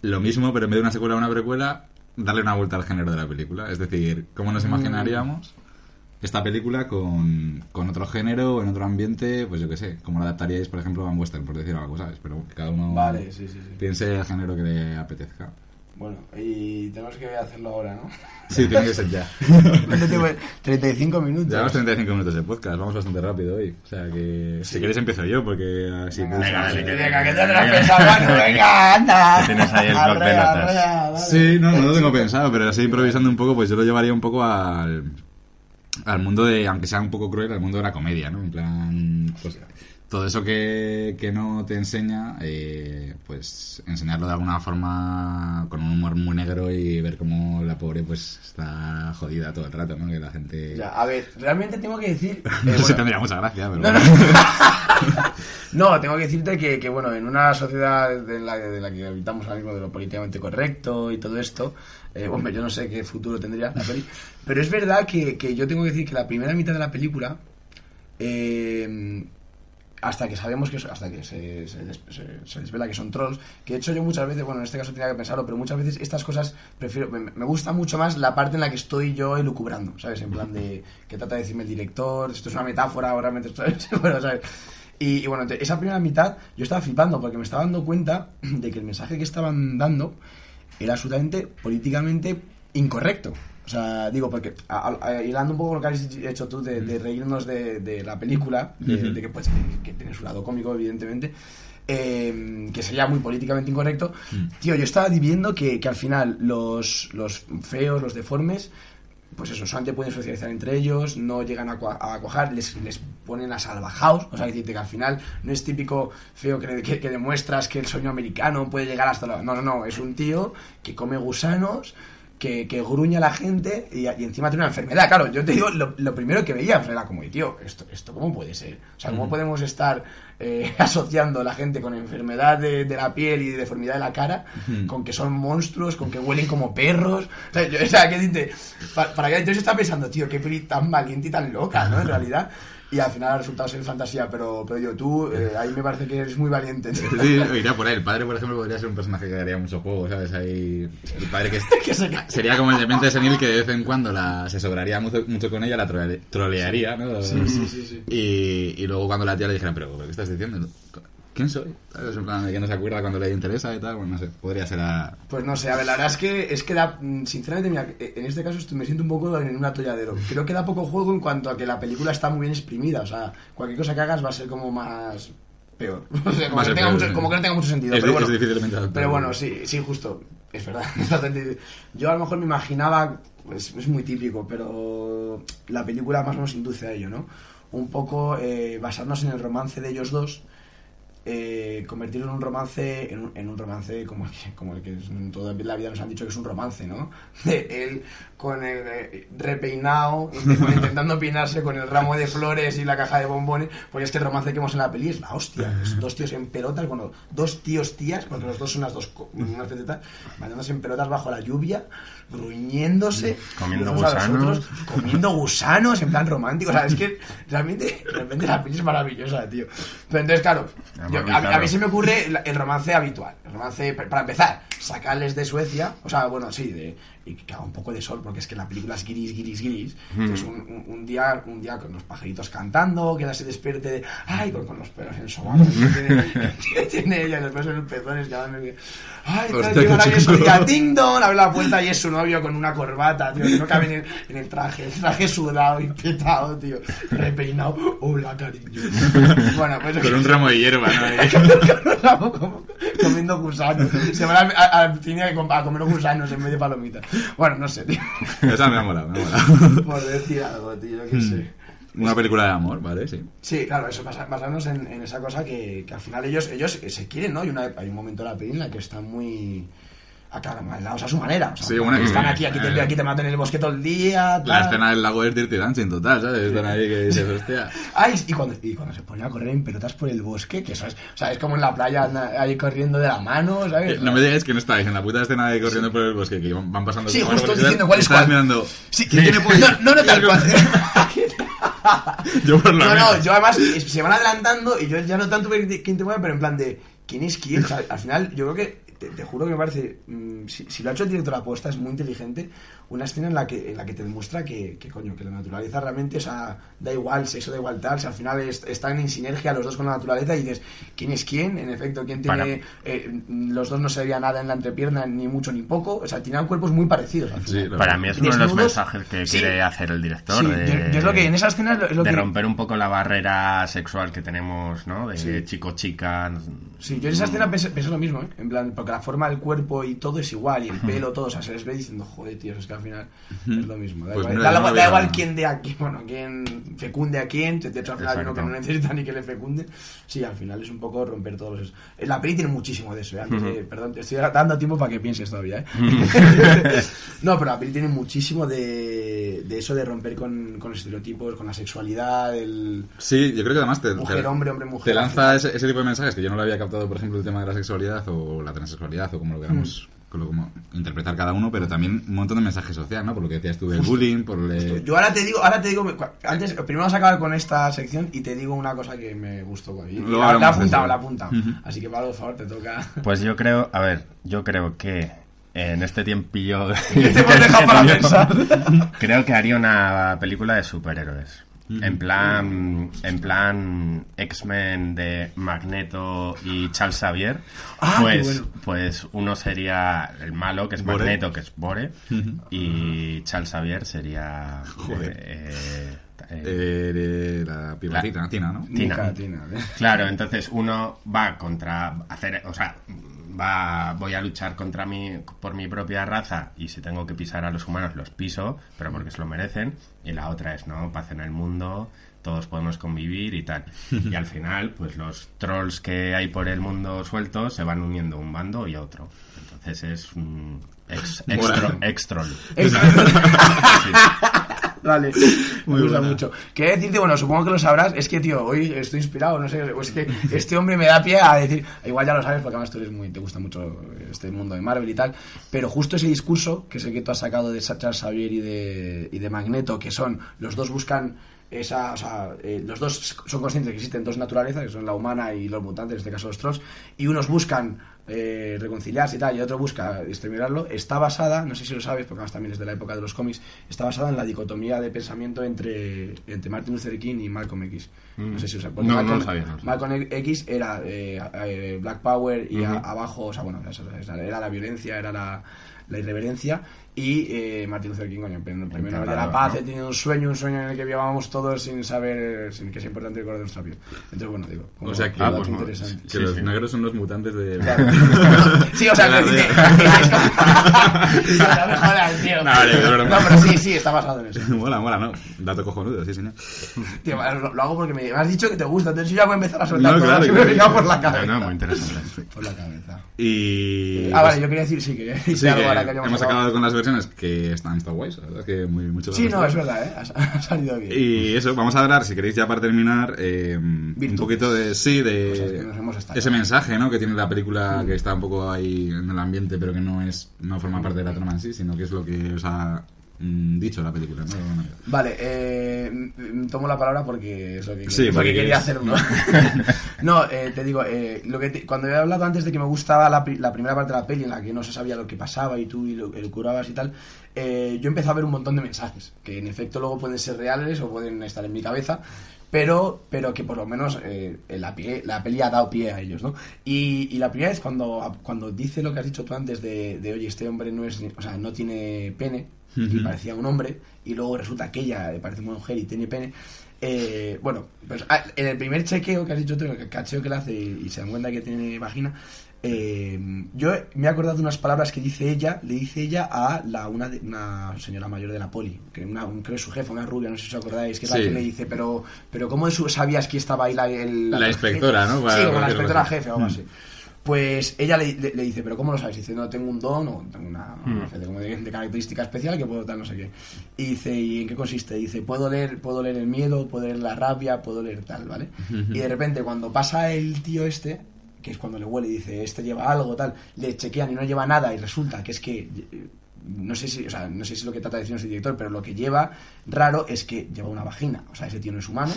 lo mismo, pero en vez de una secuela o una precuela, darle una vuelta al género de la película. Es decir, cómo Mm. nos imaginaríamos esta película con, con otro género, en otro ambiente, pues yo qué sé, como la adaptaríais, por ejemplo, a un western, por decir algo, ¿sabes? Pero que cada uno Vale, sí, sí, sí. piense el género que le apetezca. Bueno, y tenemos que hacerlo ahora, ¿no? Sí, tiene que ser ya. ¿Cuánto tiempo? 35 minutos. Llevamos 35 minutos de podcast, vamos bastante rápido hoy. O sea que si queréis empiezo yo, porque así Venga, pues, venga, dale, Venga, que te lo has pensado, venga, anda. Que tienes ahí el bloc de notas. Sí, no, no lo tengo pensado, pero así improvisando un poco, pues yo lo llevaría un poco al, al mundo de, aunque sea un poco cruel, al mundo de la comedia, ¿no? En plan, pues todo eso que, que no te enseña, eh, pues enseñarlo de alguna forma con un humor muy negro y ver cómo la pobre pues está jodida todo el rato, ¿no? Que la gente... Ya, a ver, realmente tengo que decir... eh, no sé si bueno, tendría mucha gracia, pero... No, no. No, tengo que decirte que, que, bueno, en una sociedad de la, de la que habitamos ahora mismo, de lo políticamente correcto y todo esto, eh, hombre, yo no sé qué futuro tendría la peli, pero es verdad que, que yo tengo que decir que la primera mitad de la película, eh, hasta que sabemos que, hasta que se, se, se- se desvela que son trolls, que de hecho yo muchas veces, bueno, en este caso tenía que pensarlo, pero muchas veces estas cosas prefiero, me, me gusta mucho más la parte en la que estoy yo elucubrando, ¿sabes? En plan de que trata de decirme el director, esto es una metáfora, es, bueno, ¿sabes? Y, bueno, esa primera mitad yo estaba flipando porque me estaba dando cuenta de que el mensaje que estaban dando era absolutamente políticamente incorrecto. O sea, digo, porque a- a- hilando un poco lo que has hecho tú de, de reírnos de, de la película, de, de que, pues, que tiene su lado cómico, evidentemente, eh, que sería muy políticamente incorrecto, tío, yo estaba viendo que, que al final los, los feos, los deformes, pues eso, solamente pueden socializar entre ellos, no llegan a, cua- a cuajar, les, les ponen a salvajaos, o sea, decirte que al final no es típico feo que, que, que demuestras que el sueño americano puede llegar hasta la... No, no, no, es un tío que come gusanos, que, que gruña a la gente y, y encima tiene una enfermedad. Claro, yo te digo, lo, lo primero que veía pues, era como, tío, ¿esto, ¿esto cómo puede ser? O sea, ¿cómo podemos estar eh, asociando a la gente con enfermedad de, de la piel y deformidad de la cara, con que son monstruos, con que huelen como perros? O sea, yo- o sea, que dice, para, para que entonces está pensando, tío, qué peli tan valiente y tan loca, ¿no? En realidad. Y al final ha resultado ser fantasía, pero, pero yo, tú, eh, ahí me parece que eres muy valiente. Sí, iría por ahí. El padre, por ejemplo, podría ser un personaje que daría mucho juego, ¿sabes? Ahí, el padre que, Que se cae. sería como el demente senil que de vez en cuando la, se sobraría mucho, mucho con ella, la trole- trolearía, ¿no? Sí, sí, sí, sí. Y, y luego cuando la tía le dijera, pero ¿qué estás diciendo? ¿Quién soy? ¿Sabes? En plan, de que no se acuerda cuando le interesa y tal. Bueno, no sé, podría ser a... Pues no sé, a ver, la verdad es que, es que da, mm, sinceramente, mira, en este caso me siento un poco en un atolladero. Creo que da poco juego en cuanto a que la película está muy bien exprimida, o sea, cualquier cosa que hagas va a ser como más peor. O sea, como, que, peor, mucho- sí. como que no tenga mucho sentido. Es pero, bueno, es pero bueno, sí, sí, justo, es verdad. Yo a lo mejor me imaginaba, pues es muy típico, pero la película más o menos induce a ello, ¿no? Un poco eh, basarnos en el romance de ellos dos eh, convertirlo en un romance en un, en un romance como el que, como el que en toda la vida nos han dicho que es un romance, ¿no? De él con el eh, repeinado, int- intentando peinarse con el ramo de flores y la caja de bombones, porque es que el romance que vemos en la peli es la hostia, es dos tíos en pelotas, bueno, dos tíos tías, porque los dos son unas dos co- unas tetas, bañándose en pelotas bajo la lluvia, gruñéndose, Comiendo gusanos. otros, comiendo gusanos en plan romántico. O sea, es que realmente, realmente la peli es maravillosa, tío. Pero entonces, claro, yo- a, a mí se me ocurre el, romance habitual. El romance, pa- para empezar, sacarles de Suecia, o sea, bueno, sí, de, y que haga un poco de sol, porque es que la película es gris, gris, gris. Entonces, un, un- un día, un día con los pajaritos cantando, que ella se despierte de, ay, con, con los pelos en sobacos que tiene, que ella, los pelos en los pezones, llamándome que, ay, Hostia, maravilloso chulo. día, ding dong, abre la puerta y es su novio con una corbata, tío, que no cabe en el, en el traje, el traje sudado y petado, tío, repeinado, hola cariño. Bueno, pues Con un ramo de hierba, ¿no? Comiendo gusanos. Se van al, al- cine a comer gusanos en vez de palomitas. Bueno, no sé, tío. Esa me ha molado, me ha molado. Por decir algo, tío, yo qué sé. Una película de amor, ¿vale? Sí. Sí, claro, eso basa- basarnos en, en esa cosa que, que al final ellos ellos se quieren, ¿no? Y una, hay un momento de la peli en la que están muy acaramelados a su manera. O sea, Sí, bueno, están que- aquí, aquí te, eh, aquí te mato en el bosque todo el día. La escena del lago es Dirty Dancing total, ¿sabes? Están ahí que dices, hostia. Ay, y cuando, y cuando se pone a correr en pelotas por el bosque, que eso es, o sea, es como en la playa ahí corriendo de la mano, ¿sabes? No me digáis que no estáis en la puta escena de corriendo por el bosque, que van pasando Sí, justo diciendo cuál es cuál. mirando. Sí, ¿Quién tiene pollo? No, no, no tal cual. Yo por lo No, no, yo además se van adelantando y yo ya no tanto quién te mueve, pero en plan de quién es quién. O sea, al final, yo creo que te, te juro que me parece, mm, si, si lo ha hecho el director de apuesta, es muy inteligente, una escena en la que, en la que te demuestra que, que, coño, que la naturaleza realmente, o sea, da igual, sexo da igual tal, si al final es- están en sinergia los dos con la naturaleza y dices, ¿quién es quién? En efecto, ¿quién tiene...? Eh, los dos no se veía nada en la entrepierna, ni mucho ni poco, o sea, tenían cuerpos muy parecidos al final. Sí, Para mí es uno de los mensajes que sí. quiere hacer el director. Sí, de, yo, es lo que en esa escena es lo, de que... romper un poco la barrera sexual que tenemos, ¿no? De chico-chica. Sí, yo en esa escena pensé, pensé lo mismo, ¿eh? En plan, porque la forma del cuerpo y todo es igual, y el pelo, todo, o sea, se les ve diciendo, joder, tío, es que al final es lo mismo. Da Pues igual, mira, da, no da había- igual quién de aquí, bueno, quién fecunde a quién, de hecho al final digo que no necesita ni que le fecunde. Sí, al final es un poco romper todos los... Eh, La peli tiene muchísimo de eso, ¿eh? Antes de- perdón, te estoy dando tiempo para que pienses todavía, ¿eh? no, pero la peli tiene muchísimo de, de eso de romper con, con estereotipos, con la sexualidad, el... Sí, yo creo que además te, Mujer, te- hombre, hombre, mujer. te lanza ese, ese tipo de mensajes que yo no lo había captado, por ejemplo, el tema de la sexualidad o la transexualidad o como lo queramos Mm. como, como interpretar cada uno, pero también un montón de mensaje social, ¿no? Por lo que decías tú del bullying, por el... Yo ahora te digo, ahora te digo, antes, primero vamos a acabar con esta sección y te digo una cosa que me gustó. Y la, la apuntado, la. Ujú. Así que, Pablo, por favor, te toca. Pues yo creo, a ver, yo creo que en este tiempillo... ¿Qué te hemos dejado para pensar? Creo que haría una película de superhéroes. En plan, en plan X-Men de Magneto y Charles Xavier, Ah, pues, bueno. pues uno sería el malo, que es Bore. Magneto, que es Bore, y Charles Xavier sería... Joder. eh, eh, Eh, la pibacita, Tina, ¿no? Tina. Tina, ¿eh? Claro, entonces uno va contra hacer, o sea, va voy a luchar contra mí por mi propia raza y si tengo que pisar a los humanos los piso, pero porque se lo merecen y la otra es no, paz en el mundo, todos podemos convivir y tal. Y al final, pues los trolls que hay por el mundo sueltos se van uniendo a un bando y a otro. Entonces es un ex, ex, Mola. tro- ex troll. Vale, Muy me gusta buena. mucho. Quería decirte, bueno, supongo que lo sabrás, es que, tío, hoy estoy inspirado, no sé, o es que este hombre me da pie a decir, igual ya lo sabes, porque además tú eres muy, te gusta mucho este mundo de Marvel y tal, pero justo ese discurso, que es el que tú has sacado de Charles Xavier y de, y de Magneto, que son, los dos buscan esa, o sea, eh, los dos son conscientes de que existen dos naturalezas, que son la humana y los mutantes, en este caso los trolls, y unos buscan eh, reconciliarse y tal, y otro busca exterminarlo, está basada, no sé si lo sabes, porque además también es de la época de los cómics, está basada en la dicotomía de pensamiento entre, entre Martin Luther King y Malcolm X. No sé si lo sabes. No, no Malcolm, lo sabía, no lo sabía. Malcolm X era eh, eh, Black Power y a- Ujú. abajo, o sea, bueno, era la violencia, era la, la irreverencia. Y eh, Martin Luther King, coño, primero Integrador, de la paz, ¿no? he tenido un sueño, un sueño en el que vivíamos todos sin saber, sin que sea importante el color de nuestra piel. Entonces, bueno, digo, como O sea que, Ah, pues, interesante. que Sí, los sí. negros son los mutantes de... Sí, o sea, que la- dice. No me jodas, tío. No, vale. No, pero sí, sí, está basado en eso. mola, mola, ¿no? Dato cojonudo, sí, señor. Tío, lo, lo hago porque me, me has dicho que te gusta, entonces yo ya voy a empezar a soltar No, todo claro, que me claro. por la No, cabeza. no, muy interesante. Por la cabeza. Y... ah, pues, vale, yo quería decir, sí, decir Sí, que que hemos acabado con las versiones que están, están guays, la verdad es que muy, mucho Sí, no, es verdad, ¿eh? Ha, ha salido bien. Y eso, vamos a hablar, si queréis ya para terminar, eh, un poquito de, sí, de ese mensaje, ¿no? Que tiene la película que está un poco ahí en el ambiente, pero que no es, no forma parte de la trama en sí, sino que es lo que os ha dicho la película, ¿no? Vale, eh, mm, tomo la palabra porque es lo que, Sí, es lo porque que quería quieres. hacerlo. no, eh, te digo, eh, lo que te- cuando he hablado antes de que me gustaba la, la primera parte de la peli en la que no se sabía lo que pasaba y tú y lo, lo curabas y tal, eh, yo empecé a ver un montón de mensajes que en efecto luego pueden ser reales o pueden estar en mi cabeza. Pero, pero que por lo menos eh, la, pie- la peli ha dado pie a ellos, ¿no? Y, y la primera vez cuando, cuando dice lo que has dicho tú antes de, de oye, este hombre no es, o sea, no tiene pene, y Ujú. parecía un hombre, y luego resulta que ella parece una mujer y tiene pene. eh, bueno, pues ah, en el primer chequeo que has dicho tú, el cacheo que le hace y, y se dan cuenta que tiene vagina, eh, yo me he acordado de unas palabras que dice ella, le dice ella a la, una, una señora mayor de la poli, que una, un- creo que es su jefa, una rubia, no sé si os acordáis, que es la Sí. que le dice, pero, pero ¿cómo sabías que estaba ahí la, el- La inspectora, ¿no? Para- Sí, como la inspectora así. jefe o algo Mm. Pues ella le, le- le dice, pero ¿cómo lo sabes? Dice, no, tengo un don o tengo una, Mm. no sé, como de, de característica especial que puedo tal, no sé qué. Y dice, ¿y en qué consiste? Dice, puedo leer, puedo leer el miedo, puedo leer la rabia, puedo leer tal, ¿vale? Y de repente cuando pasa el tío este, que es cuando le huele y dice, este lleva algo, tal, le chequean y no lleva nada y resulta que es que... eh, No sé, si, o sea, no sé si es lo que trata de decirnos el director, pero lo que lleva raro es que lleva una vagina. O sea, ese tío no es humano.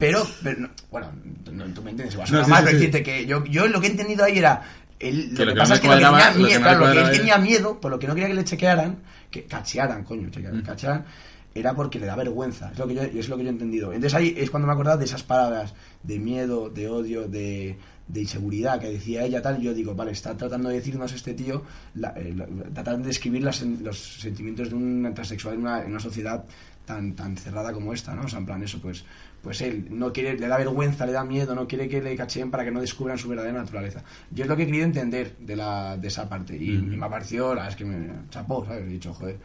Pero, pero no- bueno, no, tú me entiendes, sonar No, sí, mal, sí, pero sí. decirte que yo, yo lo que he entendido ahí era él, lo Que lo que pasa es que lo cuadraba- tenía lo que miedo, claro, lo que él tenía miedo, por lo que no quería que le chequearan, que cachearan, coño, chequearan, cachearan, era porque le da vergüenza. Es lo que yo, es lo que yo he entendido. Entonces ahí es cuando me he acordado de esas palabras de miedo, de odio, de, de inseguridad que decía ella tal. Y yo digo, vale, está tratando de decirnos este tío, la- eh, la- tratando de describir las los sentimientos de un transexual en una, en una sociedad tan, tan cerrada como esta, ¿no? O sea, en plan, eso, pues, pues él no quiere, le da vergüenza, le da miedo, no quiere que le cacheen para que no descubran su verdadera naturaleza. Yo es lo que he querido entender de, la, de esa parte. Y, y me ha parecido, la verdad es que me chapó, ¿sabes? He dicho, joder.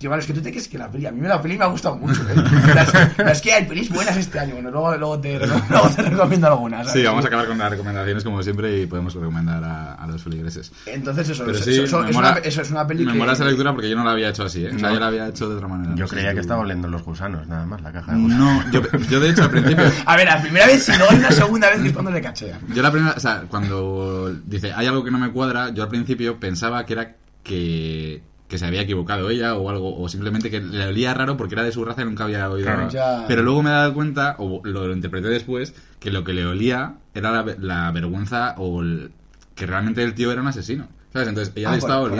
Tío, es que tú te crees que la peli, a mí la peli me ha gustado mucho. ¿eh? Las- las- es que hay pelis buenas este año, bueno, luego, luego, te, luego te recomiendo algunas. ¿sabes? Sí, vamos a acabar con las recomendaciones como siempre y podemos recomendar a, a los feligreses. Entonces eso, Pero eso- sí, eso- me es, una, eso es una peli Me que... mola esa lectura porque yo no la había hecho así, ¿eh? O sea, No. yo la había hecho de otra manera. Yo No creía si que tú- estaba oliendo los gusanos, nada más, la caja de gusanos. No, yo, yo de hecho al principio... A ver, la primera vez luego hay una segunda vez es cuando le cachean. Yo la primera, o sea, cuando dice hay algo que no me cuadra, yo al principio pensaba que era que, que se había equivocado ella o algo, o simplemente que le olía raro porque era de su raza y nunca había oído Claro. nada. Ya. Pero luego me he dado cuenta, o lo, lo interpreté después, que lo que le olía era la, la vergüenza o el- que realmente el tío era un asesino. ¿Sabes? Entonces ella Ah, le estaba por.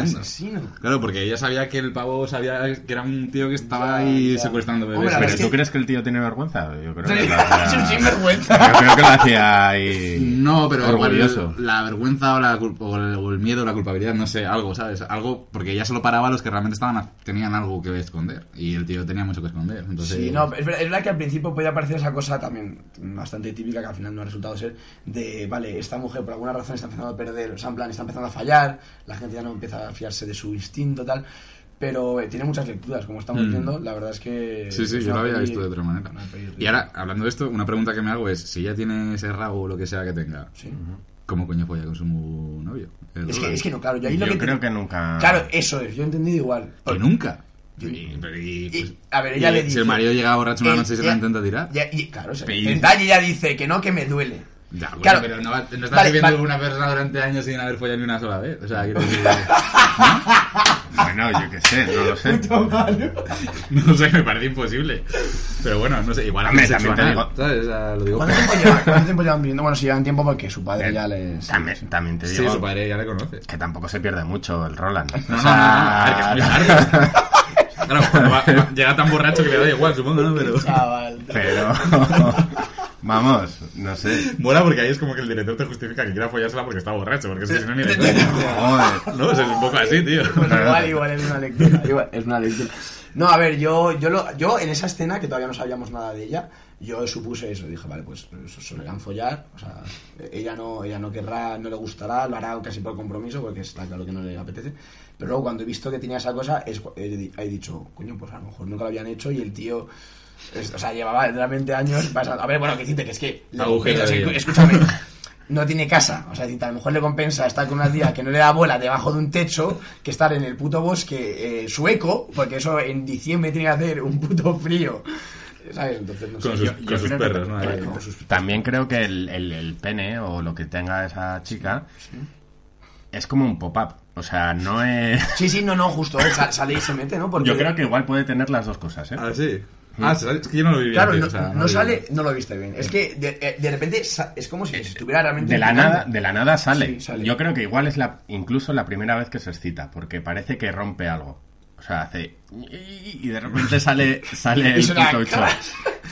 Claro, porque ella sabía que el pavo sabía que era un tío que estaba Ya, ahí ya. secuestrando bebés. Hombre, ¿Pero tú que- crees que el tío tiene vergüenza? Yo creo que Sí, lo hacía... Yo creo que lo hacía ahí... No, pero Orgulloso. la vergüenza o, la o el, o el miedo o la culpabilidad, no sé, algo, ¿sabes? Algo, porque ella solo paraba a los que realmente estaban a- tenían algo que esconder. Y el tío tenía mucho que esconder. Entonces, Sí, no, es verdad, es verdad que al principio podía parecer esa cosa también bastante típica que al final no ha resultado ser de, vale, esta mujer por alguna razón está empezando a perder, o sea, en plan, está empezando a fallar, la gente ya no empieza a fiarse de su instinto, tal, pero eh, tiene muchas lecturas, como estamos Mm. viendo, la verdad es que... Sí, sí, yo lo había peli- visto de otra manera. Y ahora, hablando de esto, una pregunta que me hago es, si ella tiene ese rabo o lo que sea que tenga, Sí. ¿cómo coño folla con su novio? Es que, es que no, claro, yo ahí Yo lo que... creo te- que nunca... Claro, eso es, yo he entendido igual. Que nunca. Yo- Y- pero y, Y, pues, a ver, ella y le Si dice... el marido llega borracho una él- noche y se la intenta tirar. y, claro, se Pero- intenta y ella dice que no, que me duele. Ya, bueno, Claro. pero no, va- no estás Vale, viviendo vale. con una persona durante años sin haber follado ni una sola vez. O sea, quiero decir... Bueno, yo qué sé, no lo sé. No sé, me parece imposible. Pero bueno, no sé, igual Hombre, hace también te digo- ¿sabes? O sea, lo digo ¿Cuánto tiempo, llevan, ¿Cuánto tiempo llevan viviendo? Bueno, si llevan tiempo porque su padre Eh, ya les... También, también te Sí, digo su padre ya le conoce. que tampoco se pierde mucho el Roland. No, O no, sea, no, no, a ver, que es muy largo. Claro, cuando va- va- llega tan borracho que le da igual, supongo, ¿no? Pero... Chaval. Pero... Vamos, no sé. Mola porque ahí es como que el director te justifica que quiera follársela porque está borracho, porque si no ni le Joder. No, es un poco así, tío. Pues igual, igual es una lectura. Igual, es una lectura. No, a ver, yo, yo, lo, yo en esa escena, que todavía no sabíamos nada de ella, yo supuse eso. Dije, vale, pues le han follar. O sea, ella no, ella no querrá, no le gustará, lo hará casi por compromiso, porque está claro que no le apetece. Pero luego cuando he visto que tenía esa cosa, es, he, he dicho, coño, pues a lo mejor nunca lo habían hecho y el tío. Es- o sea, llevaba realmente años pasando. A ver, bueno, que decirte que es que. Escúchame. No tiene casa, o sea, a lo mejor le compensa estar con unas días que no le da bola debajo de un techo que estar en el puto bosque eh, sueco, porque eso en diciembre tiene que hacer un puto frío. ¿Sabes? Entonces, no Con sé. sus, yo- con yo sus que- perros, ¿no? También creo que el, el- el pene o lo que tenga esa chica es como un pop-up. O sea, no es... Sí, sí, no, no, justo, eh, sa- sale y se mete, ¿no? Porque, Yo creo que igual puede tener las dos cosas, ¿eh? Ah, sí. Ah, es que yo no lo viví Claro, antes, no, o sea, no lo sale, no lo viste bien. Es que de, eh, de repente es como si estuviera realmente. De la nada, de la nada sale. Sí, sale. Yo creo que igual es la, incluso la primera vez que se excita, porque parece que rompe algo. O sea, hace y de repente sale sale el suena- puto bicho.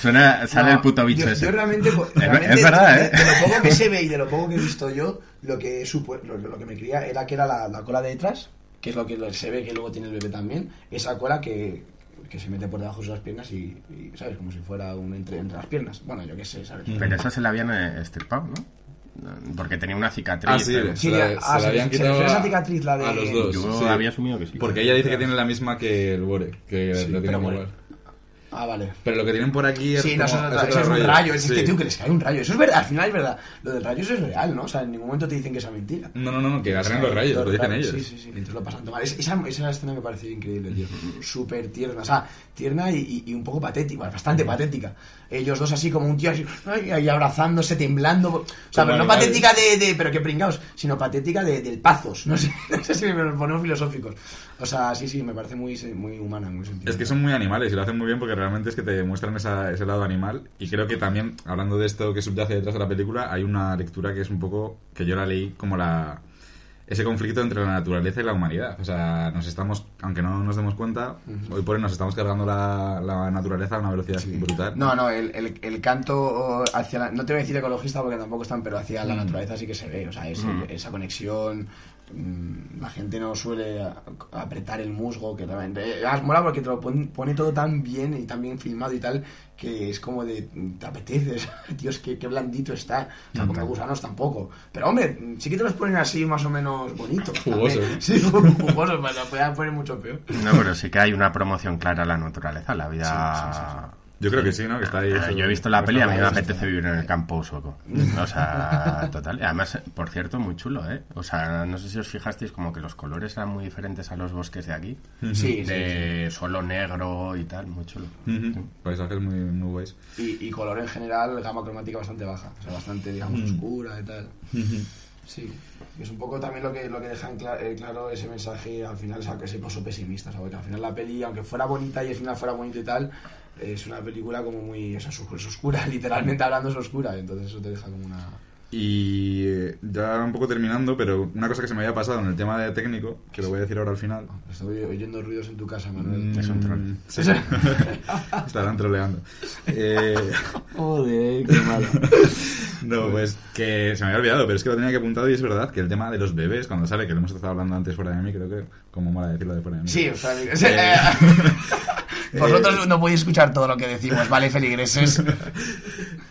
Suena, sale No, el puto bicho yo, ese. Yo realmente, pues, realmente, es verdad, ¿eh? de, de lo poco que se ve y de lo poco que he visto yo, lo que supu- lo, lo que me creía era que era la, la cola de detrás, que es lo que se ve que luego tiene el bebé también, esa cola que, que se mete por debajo de las piernas y, y, ¿sabes? Como si fuera un entre, entre las piernas. Bueno, yo qué sé, ¿sabes? Pero esa se la habían eh, estirpado, ¿no? Porque tenía una cicatriz. Ah, sí, pero- Sí, se la, ah, se se- la habían se quitado a esa cicatriz, la de- a los dos. Yo sí. había asumido que sí. Porque ella dice que tiene la misma que el Bore, que Sí, lo pero Bore. igual. Ah, vale. Pero lo que tienen por aquí es Sí, no, como- no- es eso otro es un rollo. rayo. Es Sí. que, tío, que hay un rayo. Eso es verdad, al final es verdad. Lo del rayo eso es real, ¿no? O sea, en ningún momento te dicen que sea mentira. No, no, no, que agarran los rayos, lo dicen ellos. Sí, sí, sí. Entonces lo pasan mal. Es- Esa, esa escena me pareció increíble, tío. Súper tierna. O sea, tierna y, y- y un poco patética. Bastante patética. Ellos dos así como un tío así, ay, abrazándose, temblando. O sea, pero no animales. patética de, de- Pero que pringaos. Sino patética de, del pazos. No sé, no sé si me ponemos filosóficos. O sea, sí, sí, me parece muy, muy humana, muy sentimental. Es que son muy animales y lo hacen muy bien porque realmente es que te muestran esa- ese lado animal. Y creo que también, hablando de esto que subyace detrás de la película, hay una lectura que es un poco. que yo la leí como la. Ese conflicto entre la naturaleza y la humanidad. O sea, nos estamos, aunque no nos demos cuenta, hoy por hoy nos estamos cargando la, la naturaleza a una velocidad brutal. No, no, el, el, el canto hacia la, no te voy a decir ecologista porque tampoco están, pero hacia la naturaleza sí que se ve, o sea, ese- esa conexión, mm, la gente no suele apretar el musgo, que realmente, eh, ah, mola porque te lo pon- pone todo tan bien y tan bien filmado y tal, que es como de, te apetece, Dios, qué, qué blandito está, o sea, como gusanos tampoco, pero hombre, sí que te los ponen así más o menos bonitos. Jugosos. también. Sí, jugosos, pero lo podían poner mucho peor. No, pero sí que hay una promoción clara a la naturaleza, la vida... Yo creo que sí, ¿no? Que está ahí. Eh, Yo he visto la peli y a mí me apetece vivir en el campo sueco. O sea, total. Y además, por cierto, muy chulo, ¿eh? O sea, no sé si os fijasteis como que los colores eran muy diferentes a los bosques de aquí. Sí, sí, De suelo negro y tal, muy chulo. Ujú. Paisajes muy, muy guays. Y, y color en general, gama cromática bastante baja, o sea, bastante, digamos, oscura y tal. Sí, y es un poco también lo que, lo que deja en cla- eh, claro ese mensaje al final, o sea, que ese pozo pesimista, ¿sabes? Que al final la peli, aunque fuera bonita y al final fuera bonito y tal, es una película como muy, es es oscura, literalmente hablando es oscura, entonces eso te deja como una... Y eh, ya un poco terminando, pero una cosa que se me había pasado en el tema de técnico, que lo voy a decir ahora al final. Estoy oyendo ruidos en tu casa, Manuel. Mm, Es un troll. sí. Estarán troleando. Eh, Joder, qué malo. no, pues que se me había olvidado, pero es que lo tenía que apuntado y es verdad que el tema de los bebés, cuando sale, que lo hemos estado hablando antes fuera de mí, creo que, como mola decirlo de fuera de mí. Sí, o sea, vosotros no podéis escuchar todo lo que decimos, ¿vale, feligreses?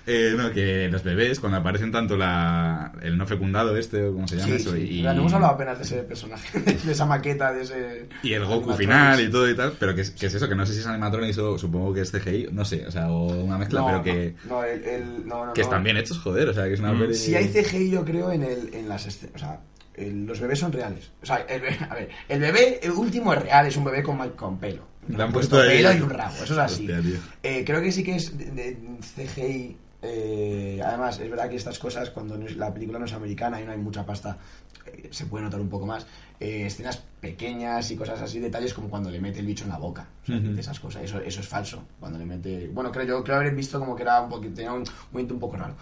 Eh, no, que los bebés, cuando aparecen tanto la, el no fecundado este, o como se llama Sí, eso, sí. y, no hemos hablado apenas de ese personaje, de esa maqueta, de ese... y el Goku final y todo y tal, pero que, es- que es eso, que no sé si es animatronics o supongo que es CGI, no sé, o sea, o una mezcla, No, pero que, no, el, el- no, no, que están bien hechos, joder, o sea, que es una peli- Si hay CGI, yo creo, en, el, en las escenas. O sea, los bebés son reales. O sea, el, be- a ver, el bebé el último es real, es un bebé con, con pelo. Le han puesto ahí- pelo y un rabo, eso es así. Hostia. Eh, creo que sí que es de, de CGI. eh, además, es verdad que estas cosas, cuando no es- la película no es americana y no hay mucha pasta, eh, se puede notar un poco más. Eh, escenas pequeñas y cosas así, detalles como cuando le mete el bicho en la boca. O sea, Ujú. esas cosas, eso, eso es falso. Cuando le mete. Bueno, creo yo creo haber visto como que era un poquito, tenía un momento un poco raro.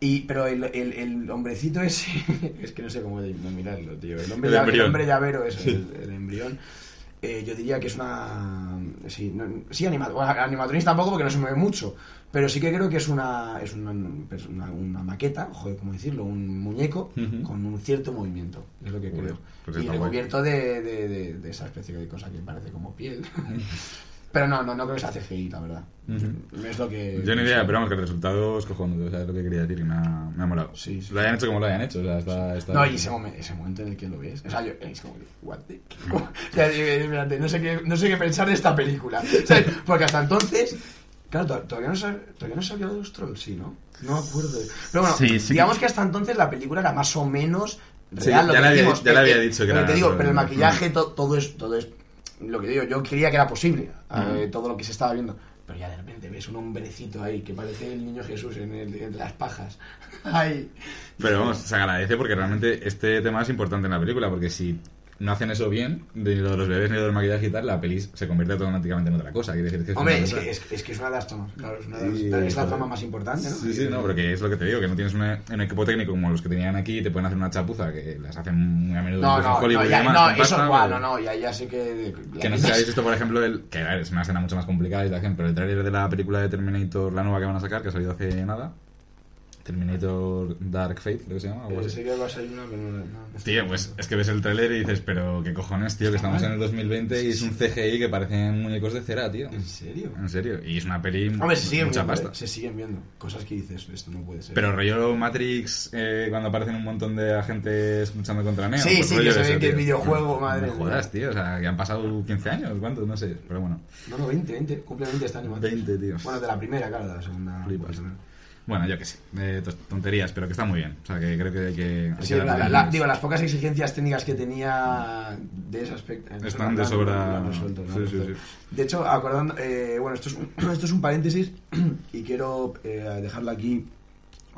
Y, pero el, el, el hombrecito ese, es que no sé cómo denominarlo, tío. El hombre, El el hombre llavero, eso, el, el embrión. Eh, yo diría que es una. Sí, no, sí animado. Bueno, animatronics tampoco porque no se mueve mucho. Pero sí que creo que es una. Es una, una, una maqueta, joder, ¿cómo decirlo? Un muñeco con un cierto movimiento. Es lo que Joder, creo. pues y recubierto de, de, de, de esa especie de cosa que parece como piel. pero no, no, no creo que sea CGI, la verdad. Ujú. Es lo que. Yo ni idea, pero vamos, que el resultado es cojonudo, o sea, es lo que quería decir, que me ha, me ha molado. Sí, sí. Lo hayan hecho como lo hayan hecho, o sea, está... está No, y ese, momen- ese momento en el que lo ves. O sea, yo, es como, what the- como- o sea, espérate, no sé qué, no sé qué pensar de esta película. Porque hasta entonces, claro, to- todavía no, sab- todavía no sabía de los trolls, sí, ¿no? No me acuerdo. Pero bueno, Sí, sí. digamos que hasta entonces la película era más o menos Sí, real. lo ya que había- decimos, ya eh, había dicho que lo era te digo, pero el maquillaje, to- todo es, todo es lo que digo. Yo creía que era posible, eh, todo lo que se estaba viendo. Pero ya de repente ves un hombrecito ahí que parece el niño Jesús en, el- entre las pajas. Ay. Pero vamos, se agradece porque realmente este tema es importante en la película, porque si no hacen eso bien, ni lo de los bebés ni lo del maquillaje y tal, la peli se convierte automáticamente en otra cosa. Quiere decir que es Hombre, es que, es, es que es una de las tomas, claro, es, una de las- es la trama más importante, ¿no? Sí, sí, no, pero que es lo que te digo, que no tienes una- un equipo técnico como los que tenían aquí y te pueden hacer una chapuza que las hacen muy a menudo No, incluso en no, Hollywood no, y ya, demás, no, eso pasta, igual, no, no, ya, ya sé que... Que no sé si habéis visto, por ejemplo, el, que es una escena mucho más complicada y tal, pero el tráiler de la película de Terminator, la nueva que van a sacar, que ha salido hace nada, Terminator Dark Fate, creo que se llama, algo así. sé que va a salir una, pero no, no, no Tío, pues es que ves el tráiler y dices, pero qué cojones, tío, que estamos en el 2020 y es un CGI que parecen muñecos de cera, tío. ¿En serio? En serio, y es una peli Hombre, se siguen mucha viendo, pasta. eh, se siguen viendo cosas que dices, esto no puede ser. Pero rollo Matrix, eh, cuando aparecen un montón de agentes luchando contra Neo. Sí, pues sí, rollo que se ve que el videojuego, madre No jodas, tío, o sea, que han pasado 15 años, ¿cuántos? No sé, pero bueno. No, no, 20, 20, cumple 20 este año. 20, tío. Bueno, de la primera, claro, de la segunda. Flipas. pues, no. Bueno, yo qué sé, tos- tonterías, pero que está muy bien. O sea, que creo que hay que... hay Sí, que la- digo, las pocas exigencias técnicas que tenía de ese aspecto. eh, Están de sobra- resuelto, sí, sí. De hecho, acordando, eh, bueno, esto es, un, esto es un paréntesis y quiero eh, dejarlo aquí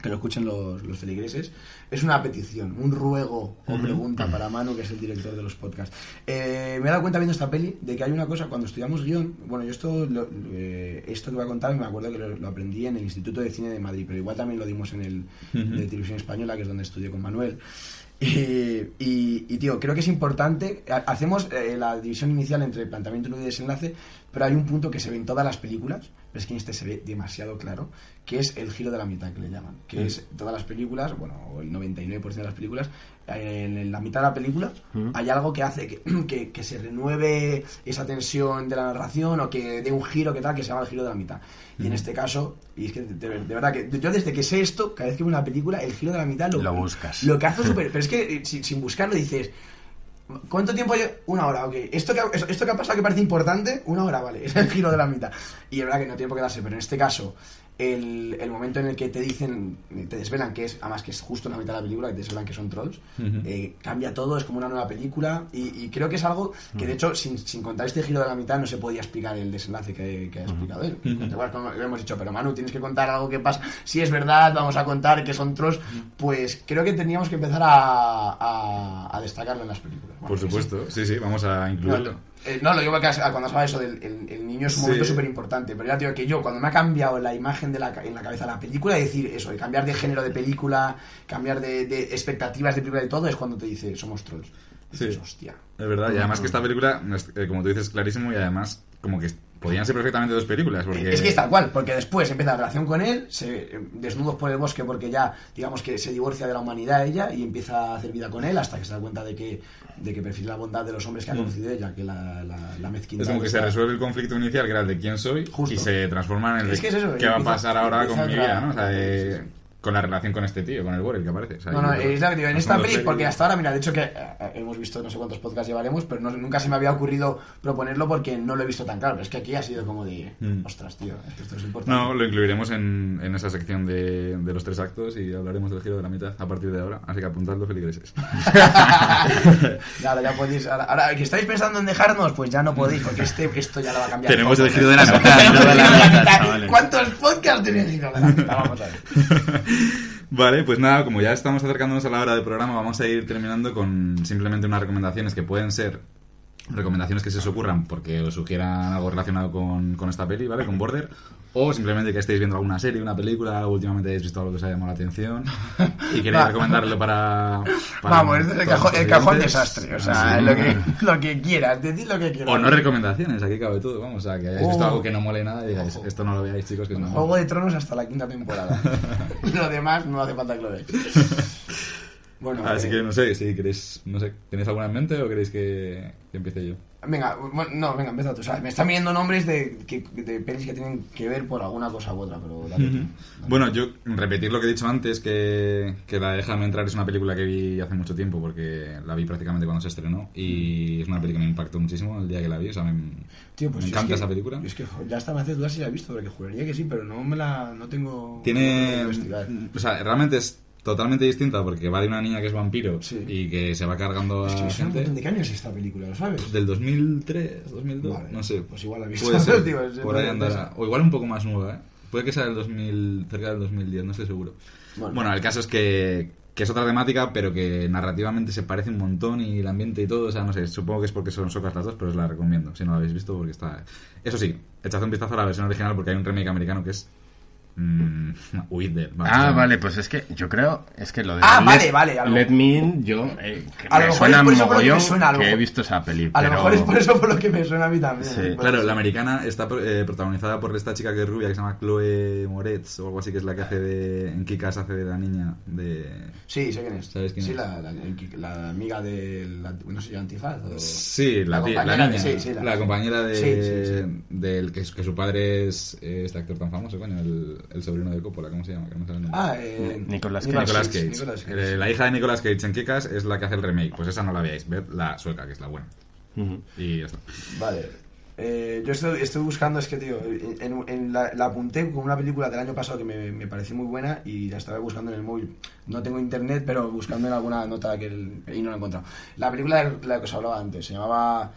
que lo escuchen los, los feligreses. Es una petición, un ruego o pregunta para Manu, que es el director de los podcasts. Eh, me he dado cuenta viendo esta peli de que hay una cosa, cuando estudiamos guion, bueno, yo esto, lo- eh, esto que voy a contar me acuerdo que lo, lo aprendí en el Instituto de Cine de Madrid, pero igual también lo dimos en el de Televisión Española, que es donde estudié con Manuel. Y, y, y, tío, creo que es importante. ha- Hacemos eh, la división inicial entre planteamiento nudo y desenlace, pero hay un punto que se ve en todas las películas, pero es que en este se ve demasiado claro, que es el giro de la mitad que le llaman. Que es todas las películas, bueno, o el 99% de las películas, en, la mitad de la película hay algo que hace que, que, que se renueve esa tensión de la narración o que dé un giro que tal, que se llama el giro de la mitad. Y en este caso, y es que de, de verdad que yo desde que sé esto, cada vez que veo una película, el giro de la mitad lo, Lo buscas. Lo que hace súper. Pero es que eh, sin, sin buscarlo dices. ¿Cuánto tiempo hay? Una hora, ok. Esto que, esto que ha pasado que parece importante, una hora, vale. Es el giro de la mitad. Y es verdad que no tiene por qué darse, pero en este caso, el, el momento en el que te dicen, te desvelan que es, además que es justo en la mitad de la película, que te desvelan que son trolls, eh, cambia todo, es como una nueva película. Y, y creo que es algo que, de hecho, sin, sin contar este giro de la mitad, no se podía explicar el desenlace que, que ha explicado él. Igual, como lo hemos dicho, pero Manu, tienes que contar algo que pasa. Si es verdad, vamos a contar que son trolls. Pues creo que teníamos que empezar a, a, a destacarlo en las películas. Bueno, Por supuesto, sí, sí, vamos a incluirlo. Eh, no, lo digo que a- cuando se habla eso del el, el niño es un momento súper importante, pero ya te digo que yo, cuando me ha cambiado la imagen de la, en la cabeza la película, decir eso, de cambiar de género de película, cambiar de, de expectativas de película y todo, es cuando te dice, somos trolls. Y Sí. dices, hostia. Es verdad, y además que esta película, eh, como tú dices, es clarísimo y además como que podían ser perfectamente dos películas. Porque... Es que es tal cual, porque después empieza la relación con él, se eh, desnudos por el bosque porque ya, digamos que se divorcia de la humanidad ella y empieza a hacer vida con él hasta que se da cuenta de que, de que prefiere la bondad de los hombres que ha conocido ella que la, la, la mezquindad. Mm. Es como que se resuelve el conflicto inicial, que era el de quién soy, Justo. y se transforma en el de Es que es eso, qué va a pasar ahora con mi vida, ¿no? O sea, de-. Con la relación con este tío, con el Borel que aparece. O sea, No, no, es la que digo, en esta peli, porque hasta ahora, mira, de hecho que eh, hemos visto no sé cuántos podcasts llevaremos, pero no- nunca se me había ocurrido proponerlo porque no lo he visto tan claro. Pero es que aquí ha sido como de, Mm. ostras, tío, esto es importante. No, lo incluiremos en, en esa sección de, de los tres actos y hablaremos del giro de la mitad a partir de ahora. Así que apuntadlo, feligreses. Ya, ahora ya podéis, ahora, ahora que estáis pensando en dejarnos, pues ya no podéis, porque este, esto ya lo va a cambiar. Tenemos el giro de la mitad. ¿Cuántos podcasts tenéis el giro de la mitad? Vamos a ver. Vale, pues nada, como ya estamos acercándonos a la hora del programa, vamos a ir terminando con simplemente unas recomendaciones que pueden ser recomendaciones que se os ocurran porque os sugieran algo relacionado con, con esta peli, ¿vale? Con Border. O simplemente que estéis viendo alguna serie, una película, últimamente hayáis visto algo que os haya llamado la atención y queréis Va. recomendarlo para, para Vamos, es el los el cajón desastre. O sea, Sí. lo, que, lo que quieras, decid lo que quieras. O no recomendaciones, aquí cabe todo, vamos, o sea, que hayáis visto Oh. algo que no mole nada y digáis, esto no lo veáis, chicos, que es una Juego de Tronos hasta la quinta temporada. lo demás no hace falta que lo veáis. Bueno, Así eh, que no sé, si queréis, no sé, ¿tenéis alguna en mente o queréis que, que empiece yo? Venga, bueno, no, venga, empieza tú. O sea, me están viendo nombres de, que, de pelis que tienen que ver por alguna cosa u otra, pero dale tú. Dale. Bueno, yo repetir lo que he dicho antes, que, que la Déjame entrar es una película que vi hace mucho tiempo, porque la vi prácticamente cuando se estrenó, y es una película que me impactó muchísimo el día que la vi, o sea, me, Tío, pues me es encanta que- esa película. Es que ya hasta me hace dudar si la he visto, porque juraría que sí, pero no me la. No tengo. Tiene... no. O sea, realmente es totalmente distinta, porque va de una niña que es vampiro Sí. y que se va cargando Es que a me suena un gente. de qué año es esta película, ¿lo sabes? Del 2003, 2002, Vale, no sé. pues igual la he visto. Puede ser, Tío, es- por ahí es- andará. O igual un poco más nueva, ¿eh? Puede que sea del 2000, cerca del 2010, no estoy seguro. Bueno. Bueno, el caso es que, que es otra temática, pero que narrativamente se parece un montón y el ambiente y todo, o sea, no sé, supongo que es porque son socas las dos, pero os la recomiendo, si no la habéis visto, porque está... Eso sí, echad un vistazo a la versión original porque hay un remake americano que es... Vamos, Ah, vale, pues es que yo creo, es que lo de Ah, Let, vale, vale, a lo- Let Me In, yo eh, que A lo me mejor suena es por eso por lo que me suena, lo que he mejor- visto esa peli, A lo mejor es por eso por lo que me suena a mí también. Sí. ¿eh? Claro, la americana está eh, protagonizada por esta chica que es rubia, que se llama Chloe Moretz, o algo así, que es la que hace de... En Kikas hace de la niña de... Sí, sé quién es. ¿Sabes quién sí, es? La, la, la amiga de. La, no sé, Antifaz. O... Sí, la, La tía- la compañera niña, de- sí, sí, la, la- compañera de, Sí, sí, sí. del que, que su padre es eh, este actor tan famoso, coño, el, el sobrino de Coppola, ¿cómo se llama? Que no el nombre. Ah, eh, Nicolas Nicolas Cage. Nicolas Cage. Eh, la hija de Nicolas Cage en Kikas es la que hace el remake, pues esa no la veáis, ved la sueca, que es la buena. Y ya está. Vale. Eh, yo estoy, estoy buscando, es que, tío, en, en la, la apunté con una película del año pasado que me, me pareció muy buena y la estaba buscando en el móvil. No tengo internet, pero buscando en alguna nota que el- y no la he encontrado. La película de la que os hablaba antes se llamaba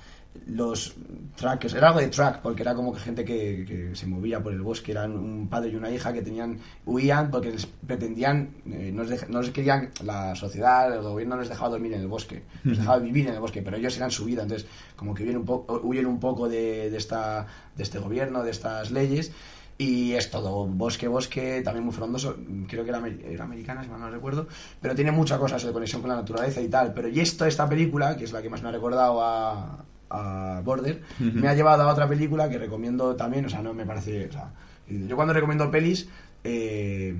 los trackers, era algo de track, porque era como que gente que, que se movía por el bosque, eran un padre y una hija que tenían, huían porque les pretendían, eh, no, les no les querían, la sociedad, el gobierno no les dejaba dormir en el bosque, les dejaba vivir en el bosque, pero ellos eran su vida, entonces como que huyen un poco, huyen un poco de, de esta, de este gobierno, de estas leyes, y es todo bosque, bosque, también muy frondoso. Creo que era, era americana, si mal no recuerdo. Pero tiene muchas cosas de conexión con la naturaleza y tal. Pero y esto, esta película, que es la que más me ha recordado a, a Border, me ha llevado a otra película que recomiendo también. O sea, no me parece. O sea, yo cuando recomiendo pelis, eh,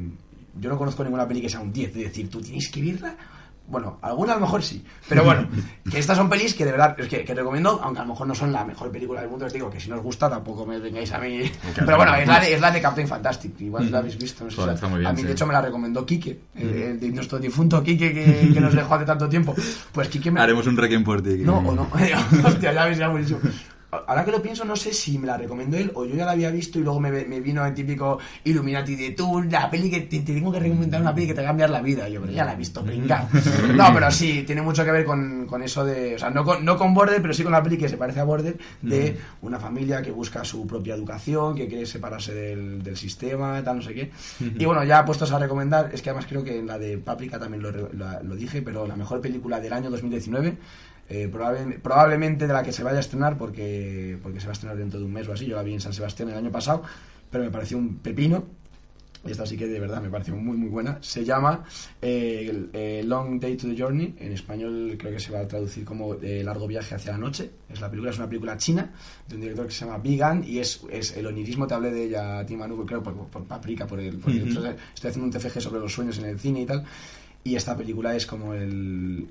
yo no conozco ninguna peli que sea un 10. De decir, tú tienes que verla. Bueno, alguna a lo mejor sí. Pero bueno, que estas son pelis que de verdad es que, que recomiendo, aunque a lo mejor no son la mejor película del mundo. Os digo que si no os gusta, tampoco me vengáis a mí. Pero bueno, es la de, es la de Captain Fantastic. Igual la habéis visto. No sé la- está muy bien, a mí, sí. de hecho, me la recomendó Quique, el, el de nuestro difunto Quique que, que nos dejó hace tanto tiempo. Pues Quique me. Haremos un requiem por ti. No, o no. Hostia, ya ves, ya buenísimo. Ahora que lo pienso, no sé si me la recomendó él o yo ya la había visto y luego me, me vino el típico Illuminati de tú, la peli que te, te tengo que recomendar una peli que te va a cambiar la vida. Yo, pero ya la he visto, venga. No, pero sí, tiene mucho que ver con, con eso de. O sea, no con, no con Border, pero sí con la peli que se parece a Border, de una familia que busca su propia educación, que quiere separarse del, del sistema, tal, no sé qué. Y bueno, ya puestos a recomendar, es que además creo que en la de Paprika también lo, lo- lo dije, pero la mejor película del año 2019. Eh, probable- probablemente de la que se vaya a estrenar porque, porque se va a estrenar dentro de un mes o así. Yo la vi en San Sebastián el año pasado, pero me pareció un pepino. Y esta sí que de verdad me pareció muy muy buena. Se llama eh, el- eh, Long Day to the Journey. En español creo que se va a traducir como eh, Largo viaje hacia la noche. Es la película, es una película china de un director que se llama Bigan y es, es el onirismo, te hablé de ella a ti Manu, creo por, por Paprika, por el, estoy estoy haciendo un TFG sobre los sueños en el cine y tal. Y esta película es como el.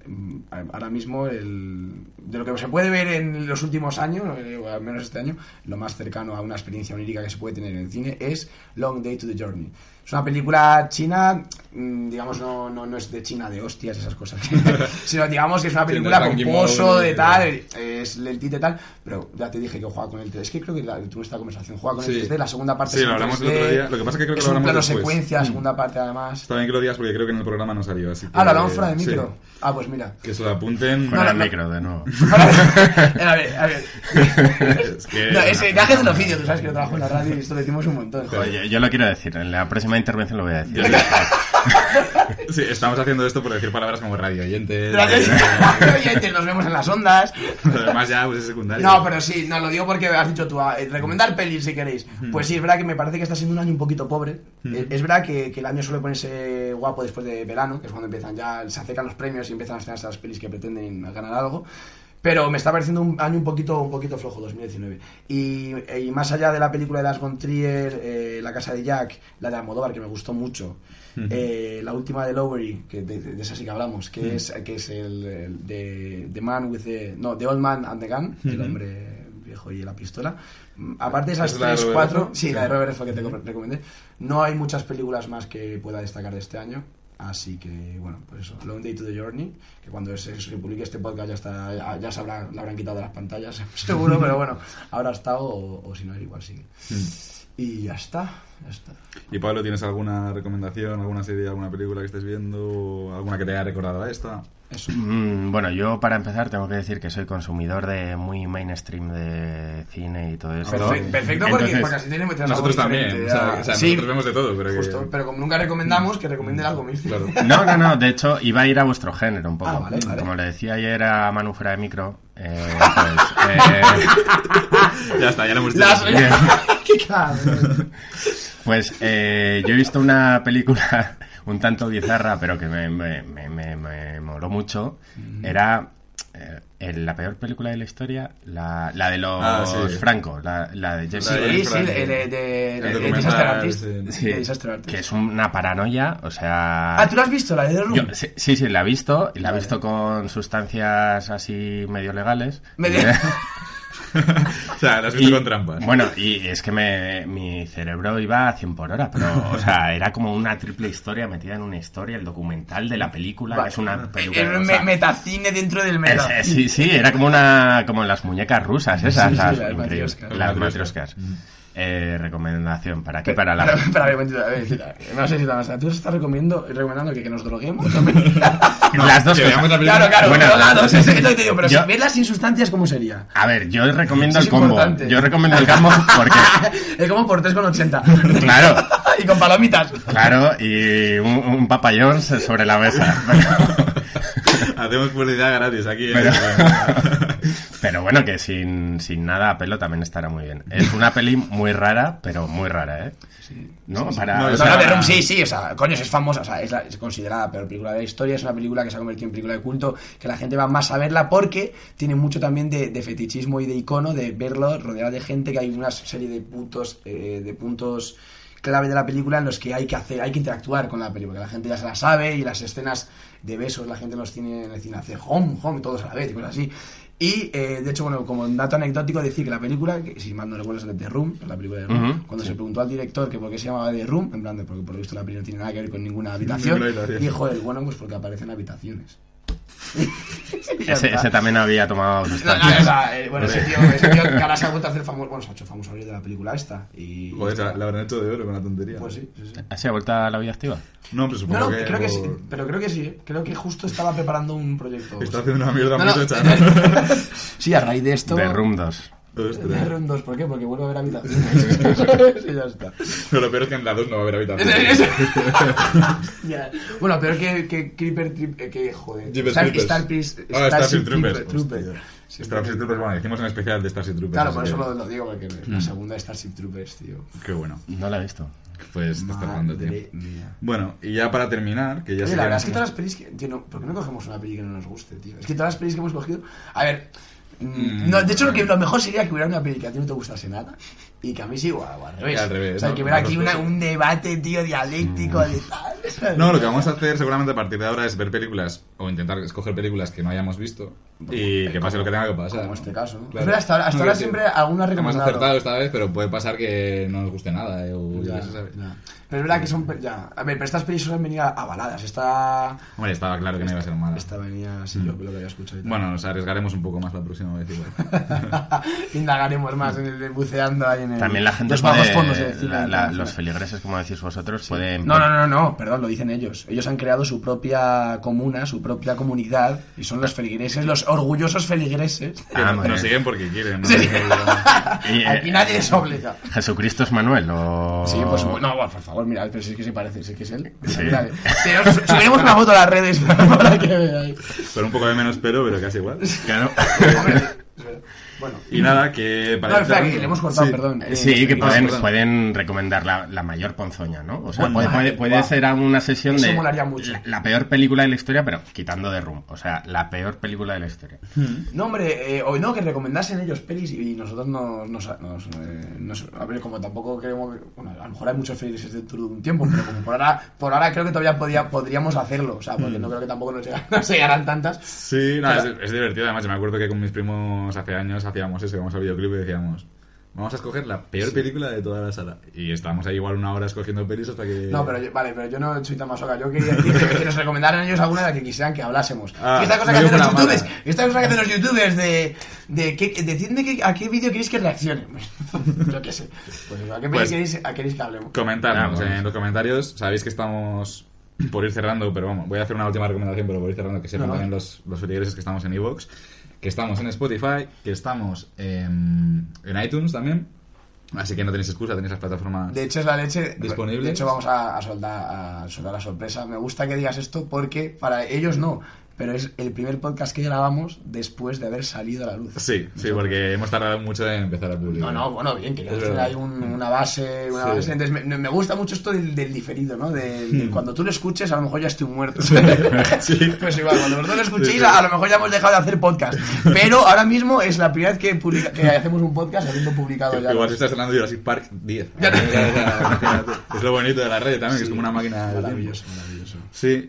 Ahora mismo, el. De lo que se puede ver en los últimos años, eh, o al menos este año, lo más cercano a una experiencia onírica que se puede tener en el cine es Long Day to the Journey. Es una película china, digamos, no, no, no es de China de hostias, esas cosas, sino digamos que es una película con pozo, de tal, es lentita y tal, pero ya te dije que juega con el 3D. Es que creo que la, tuve esta conversación, juega con Sí. el 3D, la segunda parte Sí, es lo hablamos el 3D, otro día. Lo que pasa es que creo que es lo un hablamos plano después. secuencia, Mm. segunda parte además. Está bien que lo digas porque creo que en el programa no salió. Así que, Ah, lo hablamos fuera de sí. micro. Ah, pues mira. Que se lo apunten. Fuera No, el no, micro, de nuevo. a ver, a ver. Es que- No, ese viaje del oficio, tú sabes que yo trabajo en la radio y esto lo decimos un montón. Oye, yo lo quiero decir, en la próxima intervención lo voy a decir. Sí, estamos haciendo esto por decir palabras como radio oyentes. Gracias. Oyentes, nos vemos en las ondas. Además ya pues es secundario. No, pero sí, no, lo digo porque has dicho tú, eh, recomendar pelis si queréis. Pues sí, es verdad que me parece que está siendo un año un poquito pobre. Eh, Es verdad que, que el año suele ponerse guapo después de verano, que es cuando empiezan ya, se acercan los premios y empiezan a estrenarse las pelis que pretenden ganar algo. Pero me está pareciendo un año un poquito, un poquito flojo, 2019. Y, y más allá de la película de Las von Trier, eh, La casa de Jack, la de Almodóvar, que me gustó mucho, eh, la última de Lowery, que de, de esa sí que hablamos, que es, que es el, el de The Man with the... No, The Old Man and the Gun, el hombre viejo y la pistola. Mm, Aparte de esas ¿Es de tres, Robert cuatro... Redford? Sí, la de Robert Redford que te recomendé. No hay muchas películas más que pueda destacar de este año. Así que, bueno, pues eso, Long Day to the Journey, que cuando se, se publique este podcast ya está, ya, ya se habrá, la habrán quitado de las pantallas, seguro, pero bueno, habrá estado o, o si no, igual sigue. Y ya está, ya está. Y Pablo, ¿tienes alguna recomendación, alguna serie, alguna película que estés viendo? ¿Alguna que te haya recordado a esta? Eso. Mm, Bueno, yo para empezar tengo que decir que soy consumidor de muy mainstream de cine y todo esto. Perfecto, perfecto porque, Entonces, porque así tenemos Nosotros algo también. O sea, o sea, Sí, nosotros vemos de todo, pero que... justo, pero como nunca recomendamos, que recomienden algo mismo. Claro. No, no, no, de hecho iba a ir a vuestro género un poco. Ah, vale, vale. Como le decía ayer a Manu fuera de micro, eh, pues, eh, ya está, ya lo hemos dicho. Pues eh, yo he visto una película un tanto bizarra, pero que me, me, me, me- me moló mucho. Era eh, la peor película de la historia, la, la de los Ah, sí. Franco, la, la de La de Sí, sí, Franco. de, de, Disaster Artist. sí. Sí, De Disaster Artist. que es una paranoia, o sea... Ah, ¿tú lo has visto, la de The Room? Yo- sí, sí, sí, la he visto, y la he Vale. visto con sustancias así medio legales. Medio- o sea, lo has visto Y, con trampas. Bueno, y es que me, mi cerebro iba a 100 por hora, pero, o sea, era como una triple historia metida en una historia, el documental de la película, es una película... Era o un sea, me- metacine dentro del es- meta. es- sí, sí, era como una como las muñecas rusas esas, Sí, sí, las, las matrioscas. las matrioscas. Eh, recomendación, ¿para qué? Para la... Para, para ver, mentira, a ver, mentira. No sé si te vas a- ¿Tú estás recomendando, recomendando que, que nos droguemos? Las dos la cosas. película. claro, claro, Bueno, drogados, eso es que te digo, pero yo- si verlas sin sustancias, ¿cómo sería? A ver, yo recomiendo el combo. importante. Yo recomiendo el combo porque, es como por 3,80. Claro. y con palomitas. claro, y un, un Papa John's sobre la mesa. Hacemos publicidad gratis aquí. ¿eh? Pero, pero bueno, que sin, sin nada a pelo también estará muy bien. Es una peli muy rara, pero muy rara, ¿eh? ¿No? Para, No, o sea, No, no, para- Room, sí, sí, o sea, coño, es famosa, o sea, es, la- es considerada la peor película de la historia, es una película que se ha convertido en película de culto, que la gente va más a verla porque tiene mucho también de, de fetichismo y de icono, de verlo rodeado de gente, que hay una serie de puntos, eh, de puntos clave de la película en los que hay que hacer, hay que interactuar con la película, que la gente ya se la sabe y las escenas de besos la gente los tiene en el cine, hace home, home, todos a la vez y cosas así. Y eh, de hecho, bueno, como un dato anecdótico, decir que la película, que si mal no recuerdo es de The Room, la película de Room, cuando se preguntó al director que por qué se llamaba The Room, en plan de porque por lo visto la película no tiene nada que ver con ninguna habitación, Ninguna habitación. dijo él, bueno, pues porque aparecen habitaciones. Ese, también había tomado No, no, eh, bueno, ese tío, ese tío que ahora se ha vuelto a hacer famoso, bueno, se ha hecho famoso a de la película esta. Y, Joder, la la habrán hecho de oro con la tontería. Pues sí, sí, sí. ¿Así ha vuelto a la vida activa? No, pero supongo que. creo que sí, por- pero creo que sí, eh. creo que justo estaba preparando un proyecto. Está haciendo una mierda No, muy no, tocha, ¿no? sí, a raíz de esto. De Room 2. Ostras. De Room 2, ¿por qué? Porque vuelvo a ver habitaciones. sí, ya está. Pero lo peor es que en la 2 no va a haber habitación. Ya. Bueno, pero que, que Creeper Trip, eh, que joder. Star, Creepers. Star, Pris- Ah, Starship Trooper- Troopers. Trooper. Hostia. Sí, Starship Troopers, bueno, hicimos un especial de Starship Troopers. Claro, por eso lo, lo digo, porque la segunda es Starship Troopers, tío. Qué bueno. No la he visto. Pues te está jugando, tío. Mía. Bueno, y ya para terminar, que ya Oye, la que- verdad es que todas las pelis que. Tío, no, ¿por qué no cogemos una peli que no nos guste, tío? Es que todas las pelis que hemos cogido. A ver. Mm, Mm, no, de hecho, lo, que, lo mejor sería que hubiera una peli que a ti no te gustase nada y que a mí sí, o, al revés. al revés, o sea, ¿no? que hubiera aquí una- un debate, tío, dialéctico de tal. No, lo que vamos a hacer seguramente a partir de ahora es ver películas o intentar escoger películas que no hayamos visto y que pase lo que tenga que pasar. Como este caso, ¿no? Claro. Hasta ahora, hasta No, ahora siempre alguna Hemos recomendado. acertado esta vez, pero puede pasar que no nos guste nada. eh, o Ya, ya se sabe. ya. Pero es verdad que son. Ya. A ver, pero estas pelis suelen venir avaladas. Esta. Hombre, estaba claro que no iba a ser mala. Esta venía así, yo lo que había escuchado. y tal. Bueno, nos arriesgaremos un poco más la próxima vez igual. Indagaremos más en el de buceando ahí en el. También la gente los bajos fondos de cine la- los feligreses, como decís vosotros, pueden... No, no, no, no, perdón, lo dicen ellos. Ellos han creado su propia comuna, su propia comunidad, y son los feligreses, los orgullosos feligreses. Ah, no- muy nos siguen porque quieren. ¿no? Sí. Y, eh, Aquí nadie les obliga. ¿Jesucristo es Manuel o...? Sí, pues no, por favor, mira, pero si es que se parece, si es que es él. Sí. Te- subiremos una foto a las redes para que veáis. Con un poco de menos pelo, pero casi igual. Claro. Hombre, bueno. Y nada, que No, para espera, que le hemos cortado, perdón. Eh, Sí, que pueden, perdón. pueden recomendar la, la mayor ponzoña, ¿no? O sea, Bueno, puede, puede, puede guau. ser una sesión Eso de molaría mucho. La, la peor película de la historia, pero quitando de Room. O sea, la peor película de la historia. No, hombre, eh, o no, que recomendasen ellos pelis y nosotros nos... nos, nos, eh, nos- a ver, como tampoco queremos... que- Bueno, a lo mejor hay muchos feligreses dentro de un tiempo, pero como por ahora, por ahora creo que todavía podía, podríamos hacerlo, o sea, porque no creo que tampoco nos, llegan- nos llegarán tantas. Sí, no, es, es divertido. Además, yo me acuerdo que con mis primos hace años hacíamos eso, íbamos al videoclip y decíamos, vamos a escoger la peor película de toda la sala. Y estábamos ahí igual una hora escogiendo pelis hasta que... No, pero yo, vale, pero yo no soy tan masoca. Yo quería decir que, que nos recomendaran ellos alguna de la que quisieran que hablásemos. Ah, esta cosa que hacen los youtubers, esta cosa que hacen los youtubers de, de que, decidme que- a qué vídeo queréis que reaccione. yo qué sé. Pues ¿a qué Pues- queréis, a queréis que hablemos? Comentarnos Ah, vamos. en los comentarios. Sabéis que estamos por ir cerrando, pero vamos, voy a hacer una última recomendación, pero por ir cerrando, que sepan No, no. también los, los feligreses que estamos en iVoox, que estamos en Spotify, que estamos en, en iTunes también. Así que no tenéis excusa, tenéis las plataformas. De hecho, es la leche. ¿Disponibles? De hecho, vamos a, a soltar, a soltar la sorpresa. Me gusta que digas esto porque para ellos no. Pero es el primer podcast que grabamos después de haber salido a la luz. Sí, sí, porque hemos tardado mucho en empezar a publicar. No, no, bueno, bien, verdad. ahí un- una base, una Sí. base. Entonces, me, me gusta mucho esto del, del diferido, ¿no? De, de cuando tú lo escuches, a lo mejor ya estoy muerto. Pues igual, cuando vosotros lo escuchéis, Sí, sí. a lo mejor ya hemos dejado de hacer podcast. Pero ahora mismo es la primera vez que, publica- que hacemos un podcast habiendo publicado ya. Igual los- se está estrenando Jurassic Park 10. Ya. Imagínate. es lo bonito de la red también, que es como una máquina tiempo. maravilloso. Sí,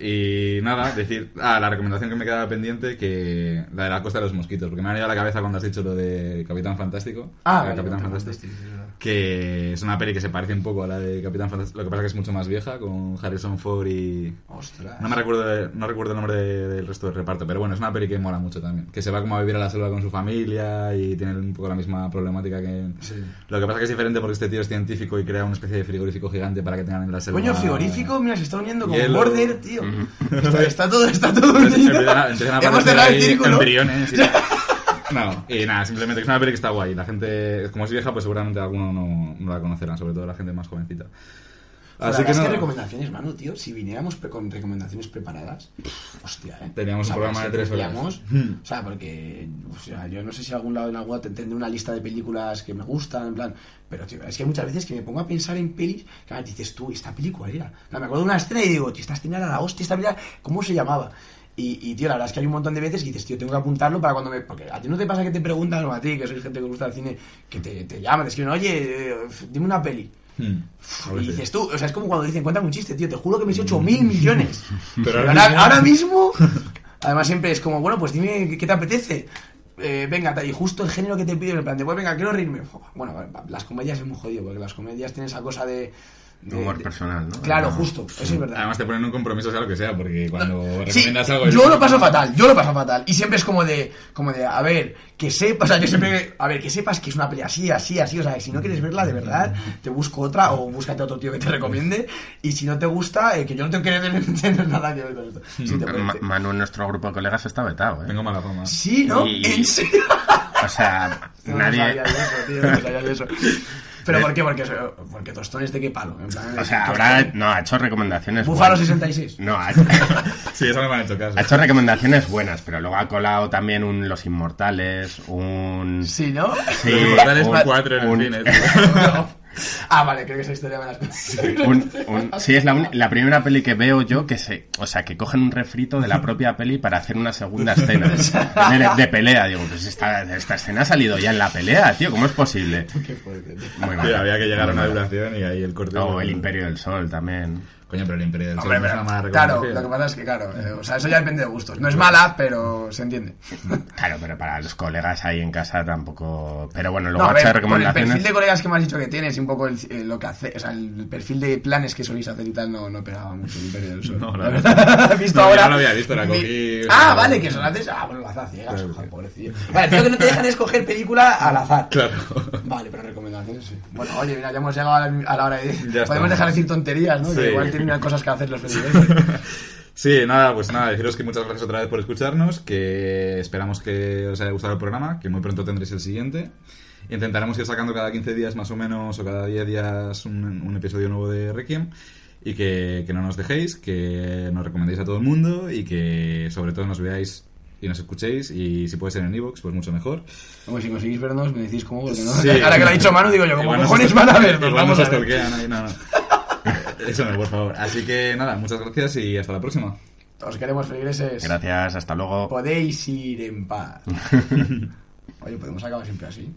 y nada, decir, ah, la recomendación que me quedaba pendiente, que la de la costa de los mosquitos, porque me ha venido a la cabeza cuando has dicho lo de Capitán Fantástico. Ah, Eh, vale, Capitán Fantástico. Que es una peli que se parece un poco a la de Capitán Fantástico, lo que pasa que es mucho más vieja, con Harrison Ford y... Ostras. No me recuerdo, no recuerdo el nombre de- del resto del reparto, pero bueno, es una peli que mola mucho también. Que se va como a vivir a la selva con su familia y tiene un poco la misma problemática que... Lo que pasa que es diferente porque este tío es científico y crea una especie de frigorífico gigante para que tengan en la selva... Coño, frigorífico, mira, se está uniendo como Hielo. border, tío. está, está todo, está todo unido. empiezan a, empiezan a Hemos cerrado el círculo. embriones y- No, y nada, simplemente que es una peli que está guay. La gente, como es vieja, pues seguramente alguno no, no la conocerán, sobre todo la gente más jovencita. La Así verdad que es que recomendaciones, Manu, tío. Si viniéramos pre- con recomendaciones preparadas, hostia, ¿eh? Teníamos un programa de tres horas. teníamos- O sea, porque, o sea, yo no sé si a algún lado en algún lado te tendré una lista de películas que me gustan, en plan. Pero, tío, es que hay muchas veces que me pongo a pensar en pelis ver, dices tú, ¿esta película era? O sea, me acuerdo de una escena y digo, tío, esta escena era la hostia, esta película, ¿cómo se llamaba? Y, y, tío, la verdad es que hay un montón de veces que dices, tío, tengo que apuntarlo para cuando me. Porque a ti no te pasa que te preguntan, o a ti, que sois gente que gusta el cine, que te, te llaman, te escriben, oye, eh, dime una peli. Hmm. Y dices tú, o sea, es como cuando dicen, cuéntame un chiste, tío, te juro que me hice 8 mil millones. Pero ahora ahora, mismo- ahora mismo, además siempre es como, bueno, pues dime qué te apetece. Eh, venga, y justo el género que te piden, en plan, de, pues venga, quiero reírme. Bueno, las comedias es muy jodido, porque las comedias tienen esa cosa de... de- Humor de- personal, ¿no? Claro, Ah, justo, eso es verdad. Además te ponen un compromiso sea lo que sea, porque cuando Sí, recomiendas algo... yo lo paso fatal, yo lo paso fatal. Y siempre es como de, como de, a ver, que sepas, o sea, yo siempre, a ver, que sepas que es una pelea así, así, así, o sea, si no quieres verla de verdad, te busco otra o búscate a otro tío que te recomiende. Y si no te gusta, eh, que yo no tengo que tener nada que ver con esto. Puede- Manu en nuestro grupo de colegas está vetado, ¿eh? Tengo mala fama. Sí, ¿no? Y- ¿En serio? O sea, No, nadie... No sabía de eso, tío, no sabía de eso. ¿Pero por qué? Porque, porque Tostón es de qué palo. En plan, O sea, habrá... No, ha hecho recomendaciones Búfalo buenas. 66. No, ha, Sí, eso no me han hecho caso. ha hecho recomendaciones buenas, pero luego ha colado también un Los Inmortales, un... Sí, ¿no? Sí, Los Inmortales un- cuatro en el cine. Ah, vale, creo que esa historia me la contado. un- un- sí, es la, primera peli que veo yo que se... O sea, que cogen un refrito de la propia peli para hacer una segunda escena de, de pelea. Digo, pues esta, esta escena ha salido ya en la pelea, tío, ¿cómo es posible? Muy Sí, mal. había que llegar a Muy una duración y ahí el corte... O El Imperio del Sol también. Coño, pero el Imperio del Sol Hombre, no es una mala claro, lo que pasa es que, claro, eh, o sea, eso ya depende de gustos. No es mala, pero se entiende. Claro, pero para los colegas ahí en casa tampoco... Pero bueno, No, luego a ha hecho ver, con el recomendaciones... perfil de colegas que me has dicho que tienes y un poco el, eh, lo que hace, o sea, el perfil de planes que soléis hacer y tal, no, no pegaba mucho el Imperio del Sol. No, la la verdad. visto No, yo ahora. no lo había visto, la cogí, Ah, vale, que son haces. Ah, bueno, lo haces a ciegas, joder, sí. pobrecillo. Vale, tío, que no te dejan escoger película al azar. Claro. Vale, pero recomendaciones sí. Bueno, oye, mira, ya hemos llegado a la, a la hora de. Ya Podemos estamos. dejar de decir tonterías, ¿no? Sí. Que igual tienen cosas que hacer los feligreses. Sí, nada, pues nada, deciros que muchas gracias otra vez por escucharnos, que esperamos que os haya gustado el programa, que muy pronto tendréis el siguiente. Intentaremos ir sacando cada 15 días más o menos, o cada 10 días un, un episodio nuevo de Requiem, y que, que no nos dejéis, que nos recomendéis a todo el mundo, y que sobre todo nos veáis y nos escuchéis, y si puede ser en Evox, pues mucho mejor. Como si conseguís vernos, me decís cómo, porque no. Sí. Ahora que lo ha dicho Manu, digo yo, ¿cómo Igual nos cojones van a vernos? igual Vamos a ver. estorquean ahí, no, no. Eso no, por favor. Así que nada, muchas gracias y hasta la próxima. Os queremos, feligreses. Gracias, hasta luego. Podéis ir en paz. Oye, podemos acabar siempre así.